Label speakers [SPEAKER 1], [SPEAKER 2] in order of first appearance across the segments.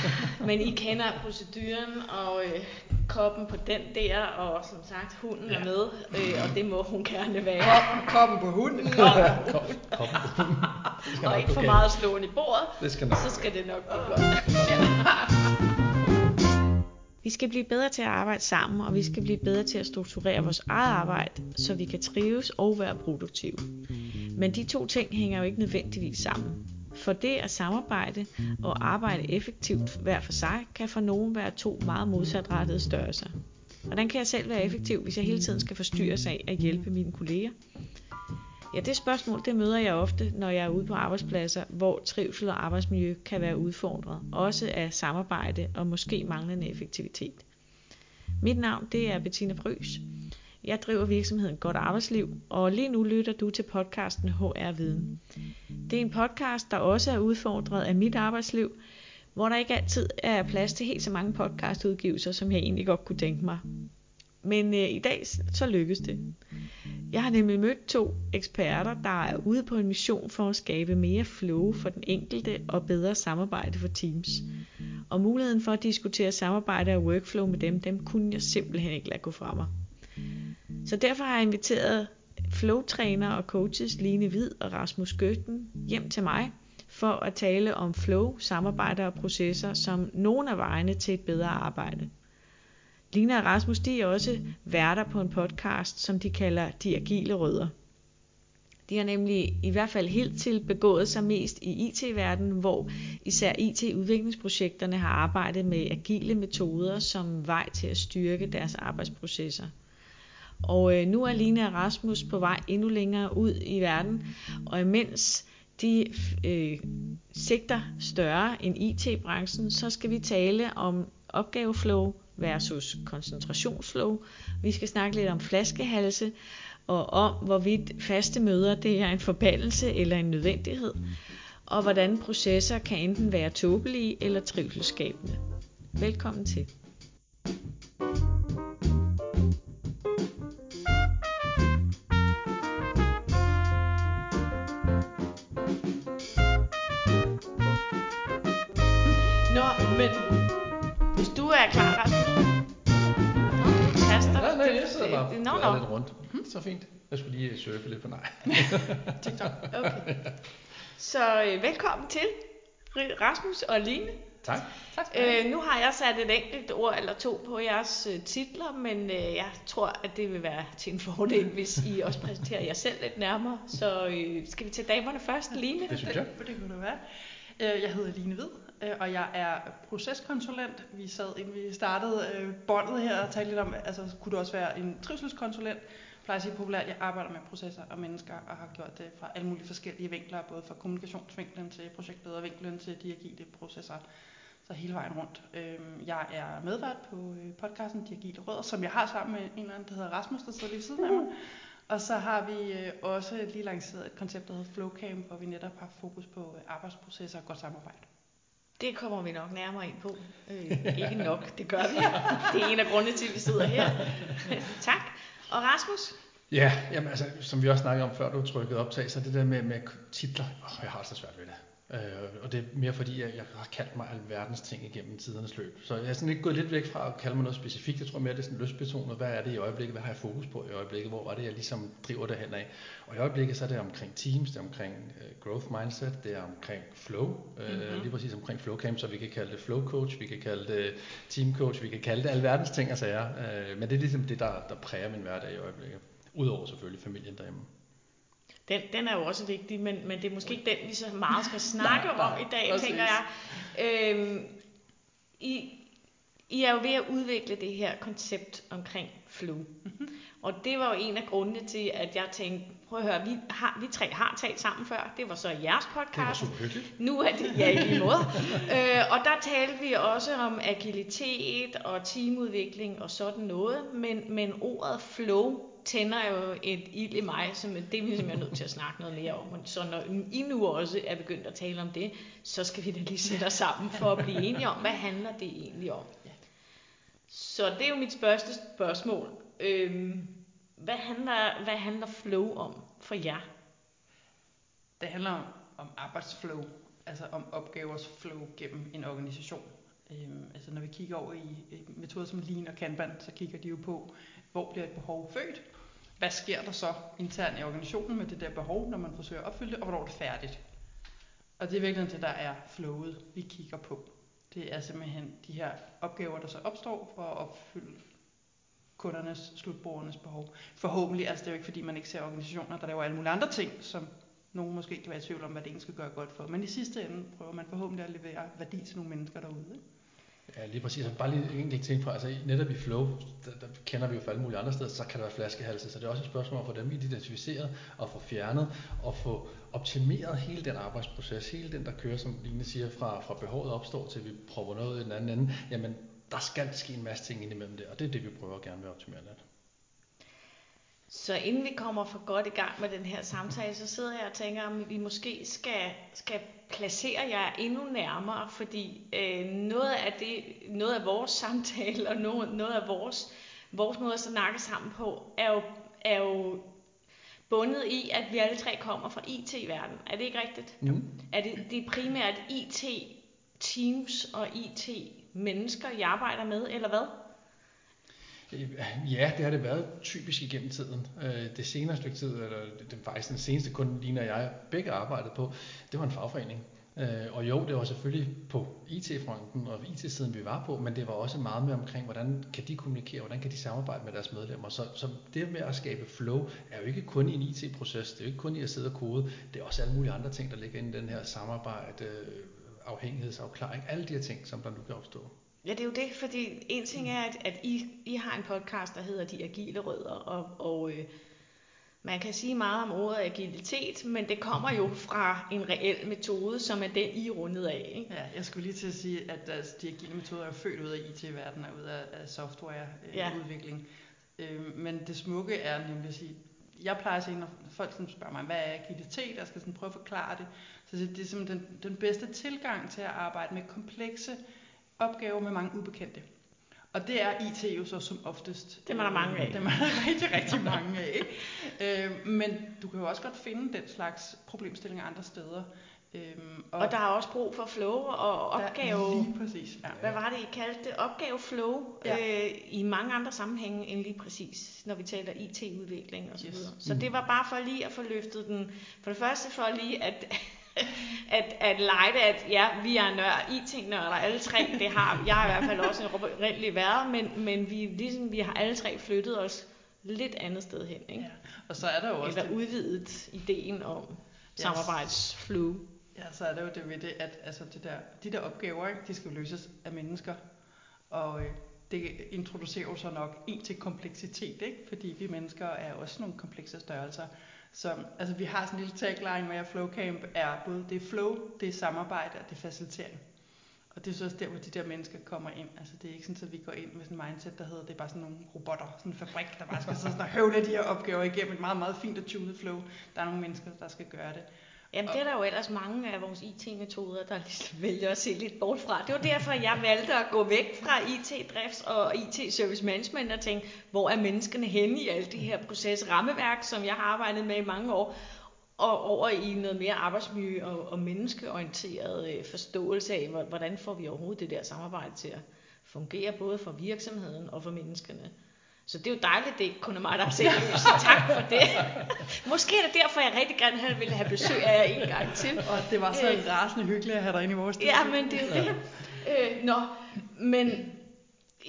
[SPEAKER 1] men I kender proceduren, og øh, koppen på den der, og som sagt, hunden ja. er med, øh, og det må hun gerne være.
[SPEAKER 2] Koppen, koppen på hunden.
[SPEAKER 3] Kop, koppen på hunden.
[SPEAKER 1] Og ikke for
[SPEAKER 3] galt.
[SPEAKER 1] meget slåen i bordet,
[SPEAKER 3] Det skal nok
[SPEAKER 1] så skal det nok gå godt. Vi skal blive bedre til at arbejde sammen, og vi skal blive bedre til at strukturere vores eget arbejde, så vi kan trives og være produktive. Men de to ting hænger jo ikke nødvendigvis sammen. For det at samarbejde og arbejde effektivt hver for sig, kan for nogen være to meget modsatrettede størrelser. Hvordan kan jeg selv være effektiv, hvis jeg hele tiden skal forstyrres af at hjælpe mine kolleger? Ja, det spørgsmål, det møder jeg ofte, når jeg er ude på arbejdspladser, hvor trivsel og arbejdsmiljø kan være udfordret, også af samarbejde og måske manglende effektivitet. Mit navn, det er Bettina Brøs. Jeg driver virksomheden Godt Arbejdsliv, og lige nu lytter du til podcasten HR Viden. Det er en podcast, der også er udfordret af mit arbejdsliv, hvor der ikke altid er plads til helt så mange podcastudgivelser, som jeg egentlig godt kunne tænke mig. Men øh, i dag så lykkes det. Jeg har nemlig mødt to eksperter, der er ude på en mission for at skabe mere flow for den enkelte og bedre samarbejde for teams. Og muligheden for at diskutere samarbejde og workflow med dem, dem kunne jeg simpelthen ikke lade gå fra mig. Så derfor har jeg inviteret flow-træner og coaches Line Hvid og Rasmus Gøtten hjem til mig for at tale om flow, samarbejde og processer som nogle af vejene til et bedre arbejde. Lina og Rasmus de er også værter på en podcast, som de kalder De Agile Rødder. De har nemlig i hvert fald helt til begået sig mest i IT-verdenen, hvor især IT-udviklingsprojekterne har arbejdet med agile metoder som vej til at styrke deres arbejdsprocesser. Og øh, nu er Lina og Rasmus på vej endnu længere ud i verden, og imens de øh, sigter større end IT-branchen, så skal vi tale om opgaveflow versus koncentrationsflow. Vi skal snakke lidt om flaskehalse, og om hvorvidt faste møder det er en forbandelse eller en nødvendighed, og hvordan processer kan enten være tåbelige eller trivselsskabende. Velkommen til. Nå,
[SPEAKER 3] bare
[SPEAKER 1] Nå,
[SPEAKER 3] og
[SPEAKER 1] nå.
[SPEAKER 3] lidt rundt. Hmm, så fint. Jeg skulle lige surfe lidt på nej.
[SPEAKER 1] TikTok. Okay. Så øh, velkommen til Rasmus og Line.
[SPEAKER 3] tak.
[SPEAKER 1] Øh, nu har jeg sat et enkelt ord eller to på jeres øh, titler, men øh, jeg tror, at det vil være til en fordel, hvis I også præsenterer jer selv lidt nærmere. Så øh, skal vi til damerne først, Line?
[SPEAKER 3] Det synes jeg.
[SPEAKER 2] Det, det kunne det være. Øh, Jeg hedder Line Hvid, øh, og jeg er proceskonsulent. Vi sad, inden vi startede øh, båndet her, og talte lidt om, altså kunne du også være en trivselskonsulent? Jeg plejer at sige populært, jeg arbejder med processer og mennesker, og har gjort det fra alle mulige forskellige vinkler, både fra kommunikationsvinklen til projektledervinklen til de agile processer. Så hele vejen rundt. Øhm, Jeg er medvært på øh, podcasten De Agile Rødder, som jeg har sammen med en eller anden, der hedder Rasmus, der sidder lige ved siden af mig. Og så har vi øh, også lige lanceret et koncept, der hedder Flowcamp, hvor vi netop har fokus på øh, arbejdsprocesser og godt samarbejde.
[SPEAKER 1] Det kommer vi nok nærmere ind på. Øh, ikke nok, det gør vi. Det er en af grundene til, at vi sidder her. tak. Og Rasmus?
[SPEAKER 3] Ja, jamen altså, som vi også snakkede om før du trykkede optag, så det der med, med titler, åh, jeg har så svært ved det. Øh, og det er mere fordi, jeg, jeg har kaldt mig alverdens ting igennem tidernes løb. Så jeg er sådan lidt gået lidt væk fra at kalde mig noget specifikt. Jeg tror mere, det er sådan lystbetonet. Hvad er det i øjeblikket? Hvad har jeg fokus på i øjeblikket? Hvor er det, jeg ligesom driver det hen af? Og i øjeblikket så er det omkring teams, det er omkring uh, growth mindset, det er omkring flow, uh,
[SPEAKER 2] Mhm.
[SPEAKER 3] lige præcis omkring flow camp, så vi kan kalde det flow coach, vi kan kalde det team coach, vi kan kalde det alverdens ting og sager. Uh, men det er ligesom det, der, der præger min hverdag i øjeblikket. Udover selvfølgelig familien derhjemme.
[SPEAKER 1] Den, den er jo også vigtig, men, men det er måske ikke den, vi så meget skal snakke
[SPEAKER 3] Nej, nej,
[SPEAKER 1] om i dag,
[SPEAKER 3] præcis.
[SPEAKER 1] tænker jeg. Øhm, I, I er jo ved at udvikle det her koncept omkring flow.
[SPEAKER 2] Mhm.
[SPEAKER 1] Og det var jo en af grundene til, at jeg tænkte, prøv at høre, vi, har, vi tre har talt sammen før. Det var så jeres
[SPEAKER 3] Det var
[SPEAKER 1] podcast.
[SPEAKER 3] hyggeligt.
[SPEAKER 1] Nu er det, ja i lige måde. øh, og der talte vi også om agilitet og teamudvikling og sådan noget, men, men ordet flow tænder jo et ild i mig, som det er vi simpelthen nødt til at snakke noget mere om. Så når I nu også er begyndt at tale om det, så skal vi da lige sætte os sammen for at blive enige om, hvad handler det egentlig om? Så det er jo mit første spørgsmål. Øhm, hvad, handler, hvad handler flow om for jer?
[SPEAKER 2] Det handler om, om arbejdsflow. altså om opgavers flow gennem en organisation. Øhm, altså når vi kigger over i, metoder som Lean og Kanban, så kigger de jo på, hvor bliver et behov født, hvad sker der så internt i organisationen med det der behov, når man forsøger at opfylde det, og hvornår er det færdigt. Og det er virkelig det, der er flowet, vi kigger på. Det er simpelthen de her opgaver, der så opstår for at opfylde kundernes, slutbrugernes behov. Forhåbentlig, altså det er jo ikke fordi, man ikke ser organisationer, der laver alle mulige andre ting, som nogen måske kan være i tvivl om, hvad det egentlig skal gøre godt for. Men i sidste ende prøver man forhåbentlig at levere værdi til nogle mennesker derude. Ikke?
[SPEAKER 3] Ja, lige præcis. Bare lige en enkelt ting fra, altså netop i flow, der, der kender vi jo for alle mulige andre steder, så kan der være flaskehalse, så det er også et spørgsmål at få dem identificeret og få fjernet og få optimeret hele den arbejdsproces, hele den der kører, som Line siger, fra, fra behovet opstår til vi prøver noget i den anden ende, jamen der skal ske en masse ting indimellem det, og det er det, vi prøver gerne ved at optimere lidt.
[SPEAKER 1] Så inden vi kommer for godt i gang med den her samtale, så sidder jeg og tænker, om vi måske skal, skal placere jer endnu nærmere, fordi øh, noget, af det, noget af vores samtale og noget, noget af vores, vores måde at snakke sammen på, er jo, er jo bundet i, at vi alle tre kommer fra IT-verdenen. Er det ikke rigtigt?
[SPEAKER 3] Mm.
[SPEAKER 1] Er det, det er primært IT-teams og IT-mennesker, I arbejder med, eller hvad?
[SPEAKER 3] Ja, det har det været typisk igennem tiden. Øh, det senere stykke tid, eller det, faktisk den seneste kun Lina og jeg begge arbejdede på, det var en fagforening. Øh, og jo, det var selvfølgelig på IT-fronten og IT-siden, vi var på, men det var også meget med omkring, hvordan kan de kommunikere, hvordan kan de samarbejde med deres medlemmer. Så, så det med at skabe flow er jo ikke kun i en IT-proces, det er jo ikke kun i at sidde og kode, det er også alle mulige andre ting, der ligger inde i den her samarbejde, øh, afhængighedsafklaring, alle de her ting, som der nu kan opstå.
[SPEAKER 1] Ja, det er jo det, fordi en ting er, at, at I, I har en podcast, der hedder De Agile Rødder, og, og øh, man kan sige meget om ordet agilitet, men det kommer jo fra en reel metode, som er den, I er rundet af. Ikke?
[SPEAKER 2] Ja, jeg skulle lige til at sige, at altså, de agile metoder er født ud af IT-verdenen og ud af, af softwareudvikling. Øh, ja. øh, men det smukke er nemlig at sige, jeg plejer at sige, når folk sådan spørger mig, hvad er agilitet, jeg skal sådan prøve at forklare det, så det er simpelthen den, den bedste tilgang til at arbejde med komplekse opgaver med mange ubekendte. Og det er IT jo så som oftest.
[SPEAKER 1] Det er der mange af.
[SPEAKER 2] Det er der rigtig, rigtig mange af. Ikke? Øh, men du kan jo også godt finde den slags problemstillinger andre steder.
[SPEAKER 1] Øhm, og, og der er også brug for flow og opgave.
[SPEAKER 2] Lige præcis. Ja.
[SPEAKER 1] Hvad var det, I kaldte det? Opgaveflow ja. øh, i mange andre sammenhænge end lige præcis, når vi taler IT-udvikling og så yes. videre. Så mm. det var bare for lige at få løftet den. For det første for lige at at, at lege det, at ja, vi er nør, IT-nørder, alle tre, det har jeg har i hvert fald også en oprindelig været, men, men vi, ligesom, vi har alle tre flyttet os lidt andet sted hen. Ikke? Ja.
[SPEAKER 2] Og så er der jo også
[SPEAKER 1] Eller udvidet ideen om yes. samarbejdsflow.
[SPEAKER 2] Ja, så er der jo det ved det, at altså det der, de der opgaver, ikke, de skal jo løses af mennesker. Og øh, det introducerer jo så nok en til kompleksitet, ikke? fordi vi mennesker er også nogle komplekse størrelser. Så altså, vi har sådan en lille tagline med, at Flowcamp er både det er flow, det er samarbejde og det er facilitering. Og det er så også der, hvor de der mennesker kommer ind. Altså det er ikke sådan, at vi går ind med sådan en mindset, der hedder, det er bare sådan nogle robotter, sådan en fabrik, der bare skal sidde og høvle de her opgaver igennem et meget, meget fint og tunet flow. Der er nogle mennesker, der skal gøre det.
[SPEAKER 1] Jamen det er der jo ellers mange af vores IT-metoder, der ligesom vælger at se lidt bort fra. Det var derfor, jeg valgte at gå væk fra IT-drifts og IT-service management og tænke, hvor er menneskene henne i alt det her procesrammeværk, som jeg har arbejdet med i mange år, og over i noget mere arbejdsmiljø og, og menneskeorienteret øh, forståelse af, hvordan får vi overhovedet det der samarbejde til at fungere, både for virksomheden og for menneskene. Så det er jo dejligt, det ikke kun er mig, der har set det. Så tak for det. Måske er det derfor, jeg rigtig gerne ville have besøg af jer en gang til.
[SPEAKER 2] Og det var så øh, rasende hyggeligt at have dig inde i vores
[SPEAKER 1] studie. Ja, men det er jo det. Øh, nå, men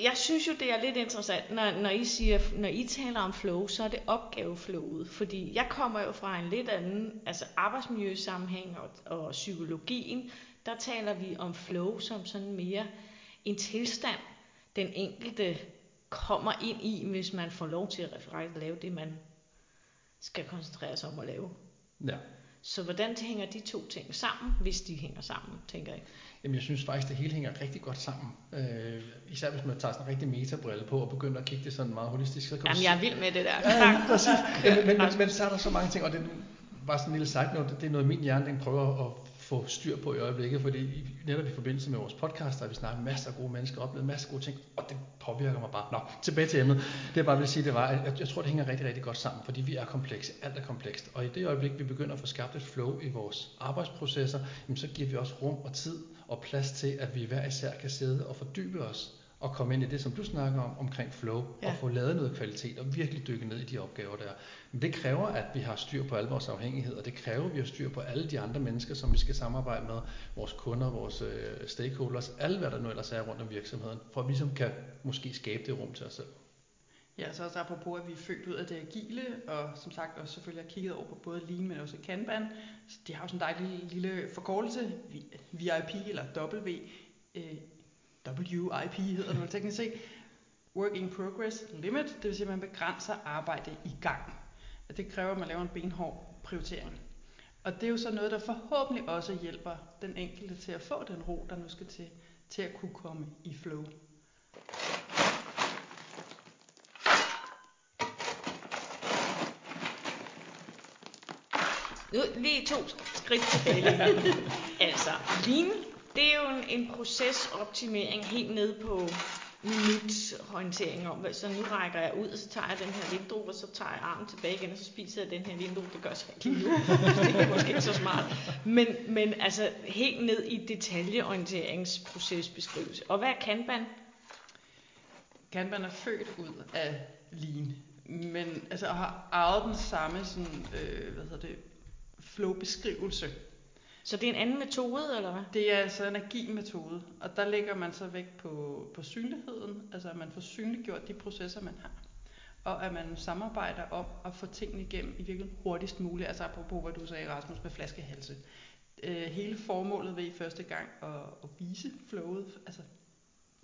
[SPEAKER 1] jeg synes jo, det er lidt interessant, når, når, I siger, når I taler om flow, så er det opgaveflowet. Fordi jeg kommer jo fra en lidt anden, altså arbejdsmiljøsammenhæng og, og psykologien, der taler vi om flow som sådan mere en tilstand, den enkelte kommer ind i, hvis man får lov til at lave det, man skal koncentrere sig om at lave.
[SPEAKER 3] Ja.
[SPEAKER 1] Så hvordan hænger de to ting sammen, hvis de hænger sammen, tænker jeg?
[SPEAKER 3] Jamen jeg synes faktisk, det hele hænger rigtig godt sammen. Øh, især hvis man tager sådan en rigtig metabrille på og begynder at kigge det sådan meget holistisk. Så kan
[SPEAKER 1] Jamen jeg er vild med det der.
[SPEAKER 3] Ja, præcis. men, men, men, men, så er der så mange ting, og det var sådan en lille side note, det er noget min hjerne, den prøver at få styr på i øjeblikket, fordi netop i forbindelse med vores podcast, har vi snakket masser af gode mennesker, oplevet masser af gode ting, og det påvirker mig bare. Nå, tilbage til emnet. Det jeg bare vil sige, det var, at jeg tror, det hænger rigtig, rigtig godt sammen, fordi vi er komplekse. Alt er komplekst. Og i det øjeblik, vi begynder at få skabt et flow i vores arbejdsprocesser, jamen, så giver vi også rum og tid og plads til, at vi hver især kan sidde og fordybe os og komme ind i det, som du snakker om, omkring flow, ja. og få lavet noget kvalitet, og virkelig dykke ned i de opgaver der. Men det kræver, at vi har styr på alle vores afhængigheder, det kræver, at vi har styr på alle de andre mennesker, som vi skal samarbejde med, vores kunder, vores øh, stakeholders, alle hvad der nu ellers er rundt om virksomheden, for at vi som kan måske skabe det rum til os selv.
[SPEAKER 2] Ja, så også apropos, at vi er født ud af det agile, og som sagt også selvfølgelig har kigget over på både Lean, men også Kanban. Så de har jo sådan en dejlig lille forkortelse, VIP eller W, øh, WIP hedder det teknisk set, Work in Progress Limit, det vil sige, at man begrænser arbejde i gang. Og det kræver, at man laver en benhård prioritering. Og det er jo så noget, der forhåbentlig også hjælper den enkelte til at få den ro, der nu skal til, til at kunne komme i flow.
[SPEAKER 1] Nu lige to skridt tilbage. altså, Lean det er jo en, en procesoptimering helt ned på minuthåndtering om, så nu rækker jeg ud, og så tager jeg den her vindue, og så tager jeg armen tilbage igen, og så spiser jeg den her vindue. Det gør så ikke lige nu. det er måske ikke så smart. Men, men altså helt ned i detaljeorienteringsprocesbeskrivelse. Og hvad er Kanban?
[SPEAKER 2] Kanban er født ud af Lean, men altså har arvet den samme sådan, øh, hvad hedder det, flow-beskrivelse
[SPEAKER 1] så det er en anden metode, eller hvad?
[SPEAKER 2] Det er altså en agil metode, og der lægger man så vægt på, på synligheden, altså at man får synliggjort de processer, man har, og at man samarbejder om at få tingene igennem i virkeligheden hurtigst muligt, altså apropos hvad du sagde, Rasmus, med flaskehalse. Øh, hele formålet ved i første gang at, at vise flowet, altså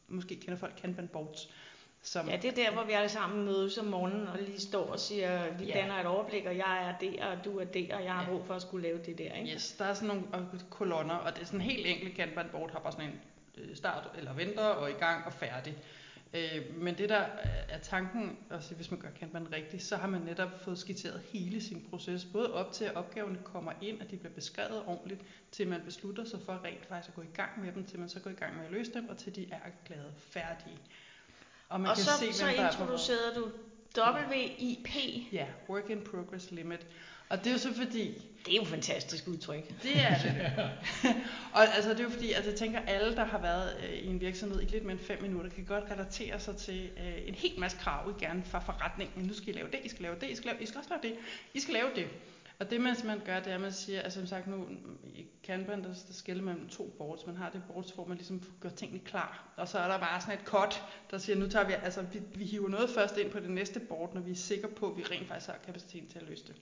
[SPEAKER 2] måske kender folk Kanban boards,
[SPEAKER 1] som, ja, det er der, hvor vi alle sammen mødes om morgenen og lige står og siger, vi ja. danner et overblik, og jeg er der, og du er der, og jeg har ja. brug for at skulle lave det der. Ikke?
[SPEAKER 2] Yes, der er sådan nogle kolonner, og det er sådan helt enkelt Kanban-board, har bare sådan en øh, start eller venter og i gang og færdig. Øh, men det der er tanken, altså hvis man gør Kanban rigtigt, så har man netop fået skitseret hele sin proces, både op til at opgaverne kommer ind, at de bliver beskrevet ordentligt, til man beslutter sig for rent faktisk at gå i gang med dem, til man så går i gang med at løse dem, og til de er erklæret færdige.
[SPEAKER 1] Og, man og kan så, se, så introducerede du WIP.
[SPEAKER 2] Ja, Work in Progress Limit. Og det er jo så fordi...
[SPEAKER 1] Det er jo et fantastisk udtryk.
[SPEAKER 2] Det er det. og altså, det er jo fordi, altså, jeg tænker, alle, der har været øh, i en virksomhed i lidt mere end 5 minutter, kan godt relatere sig til øh, en helt masse krav, I gerne fra forretningen. Nu skal I lave det, I skal lave det, I skal, lave, I skal også lave det, I skal lave det. Og det man simpelthen gør, det er, at man siger, altså som sagt nu i Kanban, der, der skiller man to boards. Man har det boards, hvor man ligesom gør tingene klar. Og så er der bare sådan et cut, der siger, nu tager vi, altså vi, vi hiver noget først ind på det næste board, når vi er sikre på, at vi rent faktisk har kapaciteten til at løse det.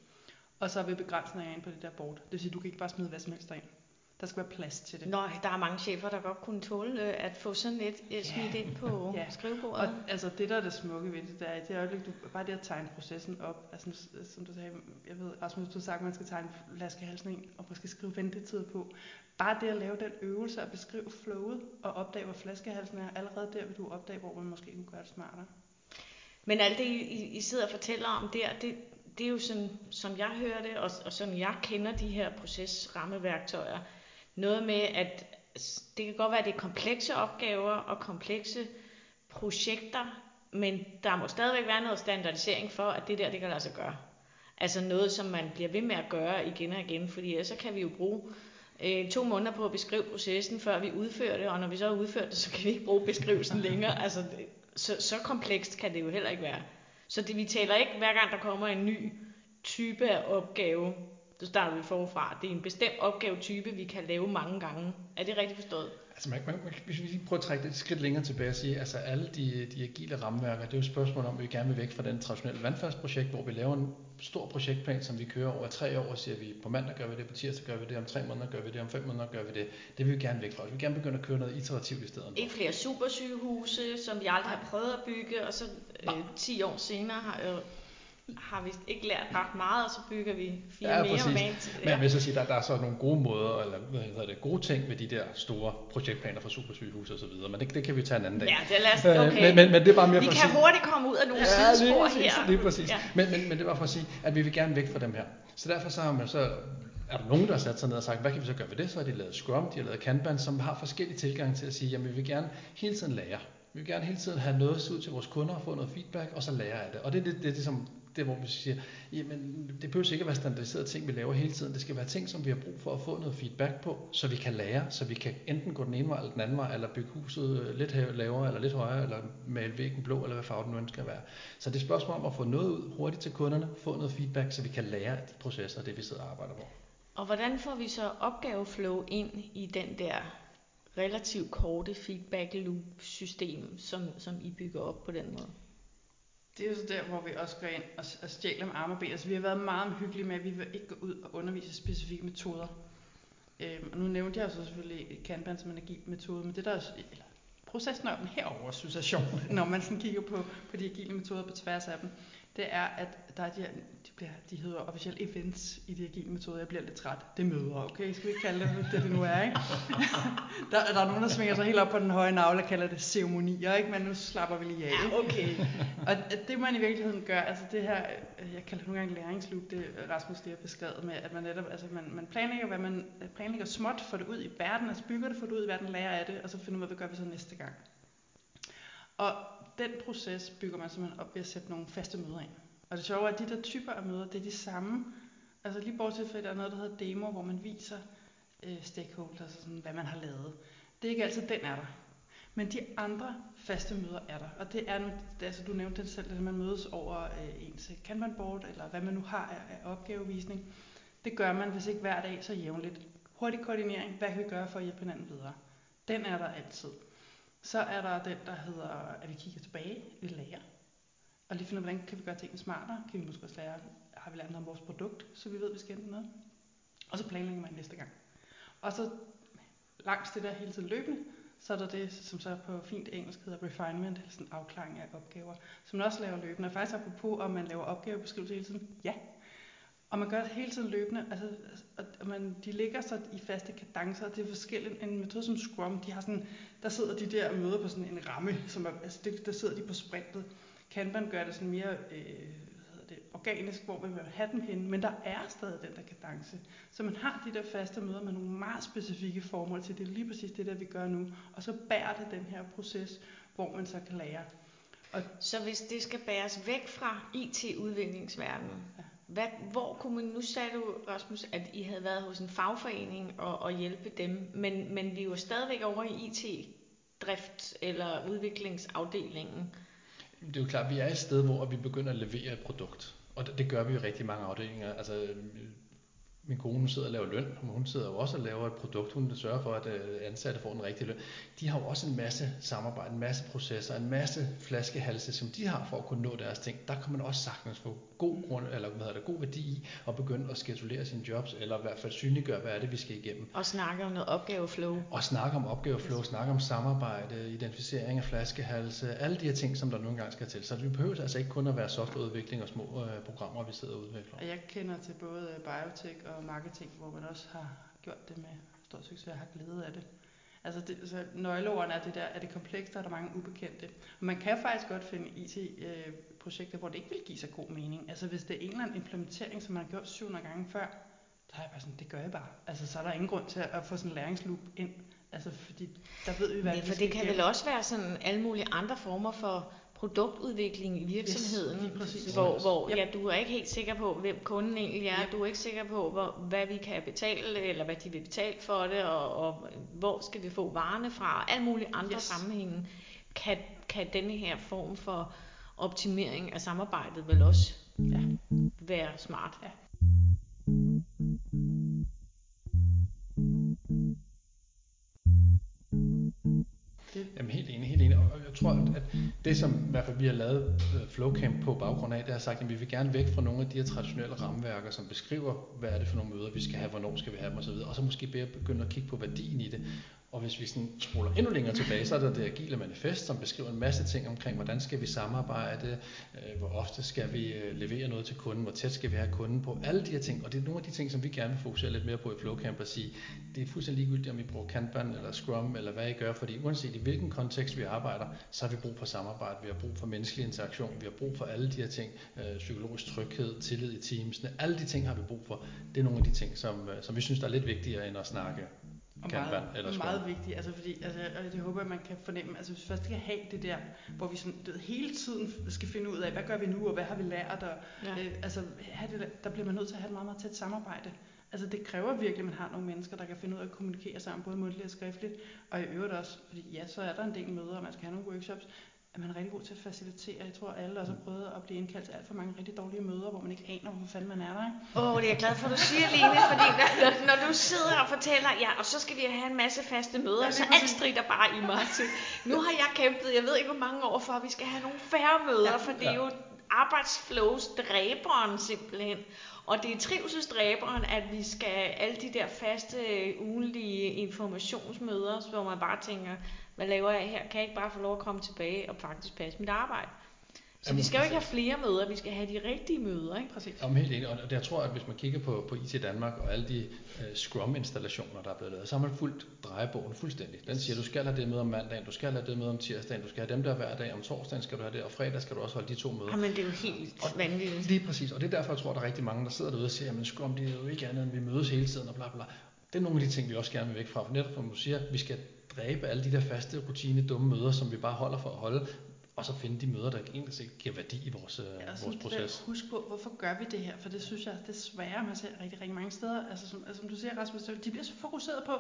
[SPEAKER 2] Og så er vi begrænsninger ind på det der board. Det vil sige, du kan ikke bare smide hvad som helst derind. Der skal være plads til det.
[SPEAKER 1] Nå, der er mange chefer, der godt kunne tåle øh, at få sådan lidt øh, smidt ind på ja. skrivebordet.
[SPEAKER 2] Og altså det, der er det smukke ved det, der er, det øjeblik, du bare det at tegne processen op, altså som du sagde, jeg ved, Rasmus, du sagt, at man skal tegne flaskehalsen ind, og måske skrive ventetid på. Bare det at lave den øvelse at beskrive flowet, og opdage, hvor flaskehalsen er, allerede der vil du opdage, hvor man måske kunne gøre det smartere.
[SPEAKER 1] Men alt det, I, I sidder og fortæller om der, det, det er jo sådan, som jeg hører det, og, og som jeg kender de her procesrammeværktøjer, noget med, at det kan godt være, at det er komplekse opgaver og komplekse projekter, men der må stadigvæk være noget standardisering for, at det der, det kan lade sig gøre. Altså noget, som man bliver ved med at gøre igen og igen, fordi så kan vi jo bruge øh, to måneder på at beskrive processen, før vi udfører det, og når vi så har udført det, så kan vi ikke bruge beskrivelsen længere. Altså, så, så komplekst kan det jo heller ikke være. Så det, vi taler ikke, hver gang der kommer en ny type af opgave, så starter vi forfra. Det er en bestemt opgavetype, vi kan lave mange gange. Er det rigtigt forstået?
[SPEAKER 3] Altså man, man, man, hvis vi lige prøver at trække det et skridt længere tilbage og sige, altså alle de, de agile rammeværker, det er jo et spørgsmål om, at vi gerne vil væk fra den traditionelle vandfaldsprojekt, hvor vi laver en stor projektplan, som vi kører over tre år, og siger vi, på mandag gør vi det, på tirsdag gør vi det, om tre måneder gør vi det, om fem måneder gør vi det. Det vil vi gerne væk fra. Vi vil gerne begynde at køre noget iterativt i stedet.
[SPEAKER 1] Ikke flere supersygehuse, som vi aldrig har prøvet at bygge, og så øh, 10 år senere har, øh, har vi ikke lært ret meget, og så bygger vi fire ja, mere præcis.
[SPEAKER 3] mand. Men jeg vil så sige, der, der er så nogle gode måder, eller hvad hedder det, gode ting ved de der store projektplaner for supersygehus og så videre, men det, det kan vi tage en anden dag.
[SPEAKER 1] Ja, det er lad os, okay.
[SPEAKER 3] men, men, men, det var mere
[SPEAKER 1] vi
[SPEAKER 3] for
[SPEAKER 1] kan
[SPEAKER 3] sige,
[SPEAKER 1] hurtigt komme ud af nogle ja, sidespor
[SPEAKER 3] lige præcis, her. Lige præcis. Ja. Men, men, men det var for at sige, at vi vil gerne væk fra dem her. Så derfor så har man så er der nogen, der har sat sig ned og sagt, hvad kan vi så gøre ved det? Så har de lavet Scrum, de har lavet Kanban, som har forskellige tilgange til at sige, jamen vi vil gerne hele tiden lære. Vi vil gerne hele tiden have noget ud til vores kunder og få noget feedback, og så lære af det. Og det er det, det, det, som, det hvor vi siger, jamen det behøver ikke at være standardiserede ting, vi laver hele tiden. Det skal være ting, som vi har brug for at få noget feedback på, så vi kan lære, så vi kan enten gå den ene vej eller den anden vej, eller bygge huset øh, lidt lavere eller lidt højere, eller male væggen blå, eller hvad farve den nu skal være. Så det er et spørgsmål om at få noget ud hurtigt til kunderne, få noget feedback, så vi kan lære af de processer, det vi sidder og arbejder på.
[SPEAKER 1] Og hvordan får vi så opgaveflow ind i den der relativt korte feedback loop system, som, som I bygger op på den måde?
[SPEAKER 2] Det er jo så der, hvor vi også går ind og, og stjæler med arme og ben. Altså, vi har været meget hyggelige med, at vi vil ikke gå ud og undervise specifikke metoder. Øhm, og nu nævnte jeg så selvfølgelig Kanban som energimetode, men det der er, eller procesnørden herover synes jeg er sjovt, når man sådan kigger på, på de agile metoder på tværs af dem, det er, at der er de her, de, bliver, de hedder officielle events i de agile metoder. Jeg bliver lidt træt. Det er møder, okay? Skal vi ikke kalde det det, det nu er, ikke? der, der er nogen, der svinger sig helt op på den høje navle og kalder det ceremonier, ikke? Men nu slapper vi lige af,
[SPEAKER 1] ikke? okay.
[SPEAKER 2] og det man i virkeligheden gør, altså det her, jeg kalder det nogle gange læringsloop, det Rasmus lige har beskrevet med, at man netop, altså man, man planlægger, hvad man planlægger småt, får det ud i verden, altså bygger det, får det ud i verden, lærer af det, og så finder man, hvad gør vi så næste gang. Og den proces bygger man simpelthen op ved at sætte nogle faste møder ind. Og det sjove er, at de der typer af møder, det er de samme. Altså lige bortset fra, at der er noget, der hedder demo, hvor man viser øh, stakeholders, altså sådan, hvad man har lavet. Det er ikke altid, den er der. Men de andre faste møder er der. Og det er, nu, det, altså du nævnte det selv, at man mødes over øh, ens Kanban board, eller hvad man nu har af, af opgavevisning. Det gør man, hvis ikke hver dag, så jævnligt. Hurtig koordinering, hvad kan vi gøre for at hjælpe hinanden videre? Den er der altid. Så er der den, der hedder, at vi kigger tilbage, vi lærer. Og lige finder, hvordan kan vi gøre tingene smartere? Kan vi måske også lære, har vi lært noget om vores produkt, så vi ved, at vi skal ændre noget? Og så planlægger man næste gang. Og så langs det der hele tiden løbende, så er der det, som så på fint engelsk hedder refinement, eller sådan afklaring af opgaver, som man også laver løbende. Og faktisk apropos, om man laver opgavebeskrivelse hele tiden, ja, og man gør det hele tiden løbende, altså, og man, de ligger så i faste kadencer, og det er forskelligt. En metode som Scrum, de har sådan, der sidder de der og møder på sådan en ramme, som er, altså det, der sidder de på sprintet. Kanban gør det sådan mere øh, det, organisk, hvor man vil have dem henne, men der er stadig den der kadence. Så man har de der faste møder med nogle meget specifikke formål til, det er lige præcis det der, vi gør nu, og så bærer det den her proces, hvor man så kan lære.
[SPEAKER 1] Og så hvis det skal bæres væk fra IT-udviklingsverdenen, ja hvad, hvor kunne man, nu sagde du, Rasmus, at I havde været hos en fagforening og, og hjælpe dem, men, men vi er jo stadigvæk over i IT-drift eller udviklingsafdelingen.
[SPEAKER 3] Det er jo klart, at vi er et sted, hvor vi begynder at levere et produkt. Og det, det gør vi jo rigtig mange afdelinger. Altså, min kone hun sidder og laver løn, og hun sidder jo også og laver et produkt, hun sørger for, at øh, ansatte får en rigtig løn. De har jo også en masse samarbejde, en masse processer, en masse flaskehalse, som de har for at kunne nå deres ting. Der kan man også sagtens få god, grund, eller hvad hedder det, god værdi i at begynde at skedulere sine jobs, eller i hvert fald synliggøre, hvad er det, vi skal igennem.
[SPEAKER 1] Og snakke om noget opgaveflow.
[SPEAKER 3] Og snakke om opgaveflow, snakke om samarbejde, identificering af flaskehalse, alle de her ting, som der nogle gange skal til. Så vi behøver altså ikke kun at være softwareudvikling og små øh, programmer, vi sidder og udvikler.
[SPEAKER 2] Og jeg kender til både biotech og marketing, hvor man også har gjort det med stor succes og har glæde af det. Altså det, så nøgleordene er det der, er det komplekst, der er der mange ubekendte. Og man kan faktisk godt finde IT-projekter, hvor det ikke vil give sig god mening. Altså hvis det er en eller anden implementering, som man har gjort 700 gange før, så er jeg bare sådan, det gør jeg bare. Altså så er der ingen grund til at få sådan en læringsloop ind. Altså fordi der ved vi, hvad
[SPEAKER 1] Nej, for det kan vel også være sådan alle mulige andre former for produktudvikling i virksomheden, yes, præcis. hvor, hvor yep. ja, du er ikke helt sikker på, hvem kunden egentlig er, yep. du er ikke sikker på, hvor, hvad vi kan betale, eller hvad de vil betale for det, og, og hvor skal vi få varerne fra, alle mulige andre yes. sammenhænge, kan, kan denne her form for optimering af samarbejdet vel også ja, være smart. Ja.
[SPEAKER 3] Det... Jamen helt enig, helt enig. Og jeg tror, at det som i hvert fald vi har lavet øh, Flowcamp på baggrund af, det har sagt, at vi vil gerne væk fra nogle af de her traditionelle rammeværker, som beskriver, hvad er det for nogle møder, vi skal have, hvornår skal vi have dem osv., og så måske begynde at kigge på værdien i det, og hvis vi sådan spoler endnu længere tilbage, så er der det agile manifest, som beskriver en masse ting omkring, hvordan skal vi samarbejde, øh, hvor ofte skal vi øh, levere noget til kunden, hvor tæt skal vi have kunden på, alle de her ting. Og det er nogle af de ting, som vi gerne vil fokusere lidt mere på i Flowcamp og sige, det er fuldstændig ligegyldigt, om vi bruger Kanban eller Scrum eller hvad I gør, fordi uanset i hvilken kontekst vi arbejder, så har vi brug for samarbejde, vi har brug for menneskelig interaktion, vi har brug for alle de her ting, øh, psykologisk tryghed, tillid i teamsene, alle de ting har vi brug for. Det er nogle af de ting, som, øh, som vi synes, der er lidt vigtigere end at snakke
[SPEAKER 2] og meget, eller meget vigtigt, altså fordi, altså, og det håber jeg, man kan fornemme, altså hvis vi først skal have det der, hvor vi sådan, det, hele tiden skal finde ud af, hvad gør vi nu, og hvad har vi lært, og ja. øh, altså, det, der bliver man nødt til at have et meget, meget tæt samarbejde. Altså det kræver virkelig, at man har nogle mennesker, der kan finde ud af at kommunikere sammen, både mundtligt og skriftligt, og i øvrigt også, fordi ja, så er der en del møder, og man skal have nogle workshops, at man er rigtig god til at facilitere. Jeg tror, alle også har prøvet at blive indkaldt til alt for mange rigtig dårlige møder, hvor man ikke aner, hvor fanden man er der.
[SPEAKER 1] Åh, oh, det er jeg glad for, at du siger, Line, fordi når, når du sidder og fortæller, ja, og så skal vi have en masse faste møder, ja, så alt strider bare i mig til. Nu har jeg kæmpet, jeg ved ikke hvor mange år for, at vi skal have nogle færre møder, ja, for det er jo arbejdsflows dræberen simpelthen. Og det er trivselsdræberen, at vi skal alle de der faste ugenlige informationsmøder, hvor man bare tænker, hvad laver jeg her? Kan jeg ikke bare få lov at komme tilbage og faktisk passe mit arbejde? Så Jamen, vi skal jo ikke have flere møder, vi skal have de rigtige møder. Ikke?
[SPEAKER 3] Præcis. Jamen, helt enig. Og jeg tror, at hvis man kigger på, på IT Danmark og alle de uh, Scrum-installationer, der er blevet lavet, så har man fuldt drejebogen fuldstændig. Den siger, du skal have det med om mandagen, du skal have det med om tirsdagen, du skal have dem der hver dag, om torsdagen skal du have det, og fredag skal du også holde de to møder.
[SPEAKER 1] Jamen, det er jo helt og, vanvittigt.
[SPEAKER 3] Lige præcis, og det er derfor, jeg tror, der er rigtig mange, der sidder derude og siger, at Scrum det er jo ikke andet, end vi mødes hele tiden og bla bla. Det er nogle af de ting, vi også gerne vil væk fra. For netop som du siger, vi skal dræbe alle de der faste, rutine, dumme møder, som vi bare holder for at holde, og så finde de møder, der egentlig set giver værdi i vores, ja, vores proces.
[SPEAKER 2] Husk på, hvorfor gør vi det her? For det synes jeg desværre, man ser rigtig, rigtig mange steder. Altså som, altså, som du siger, Rasmus, de bliver så fokuseret på,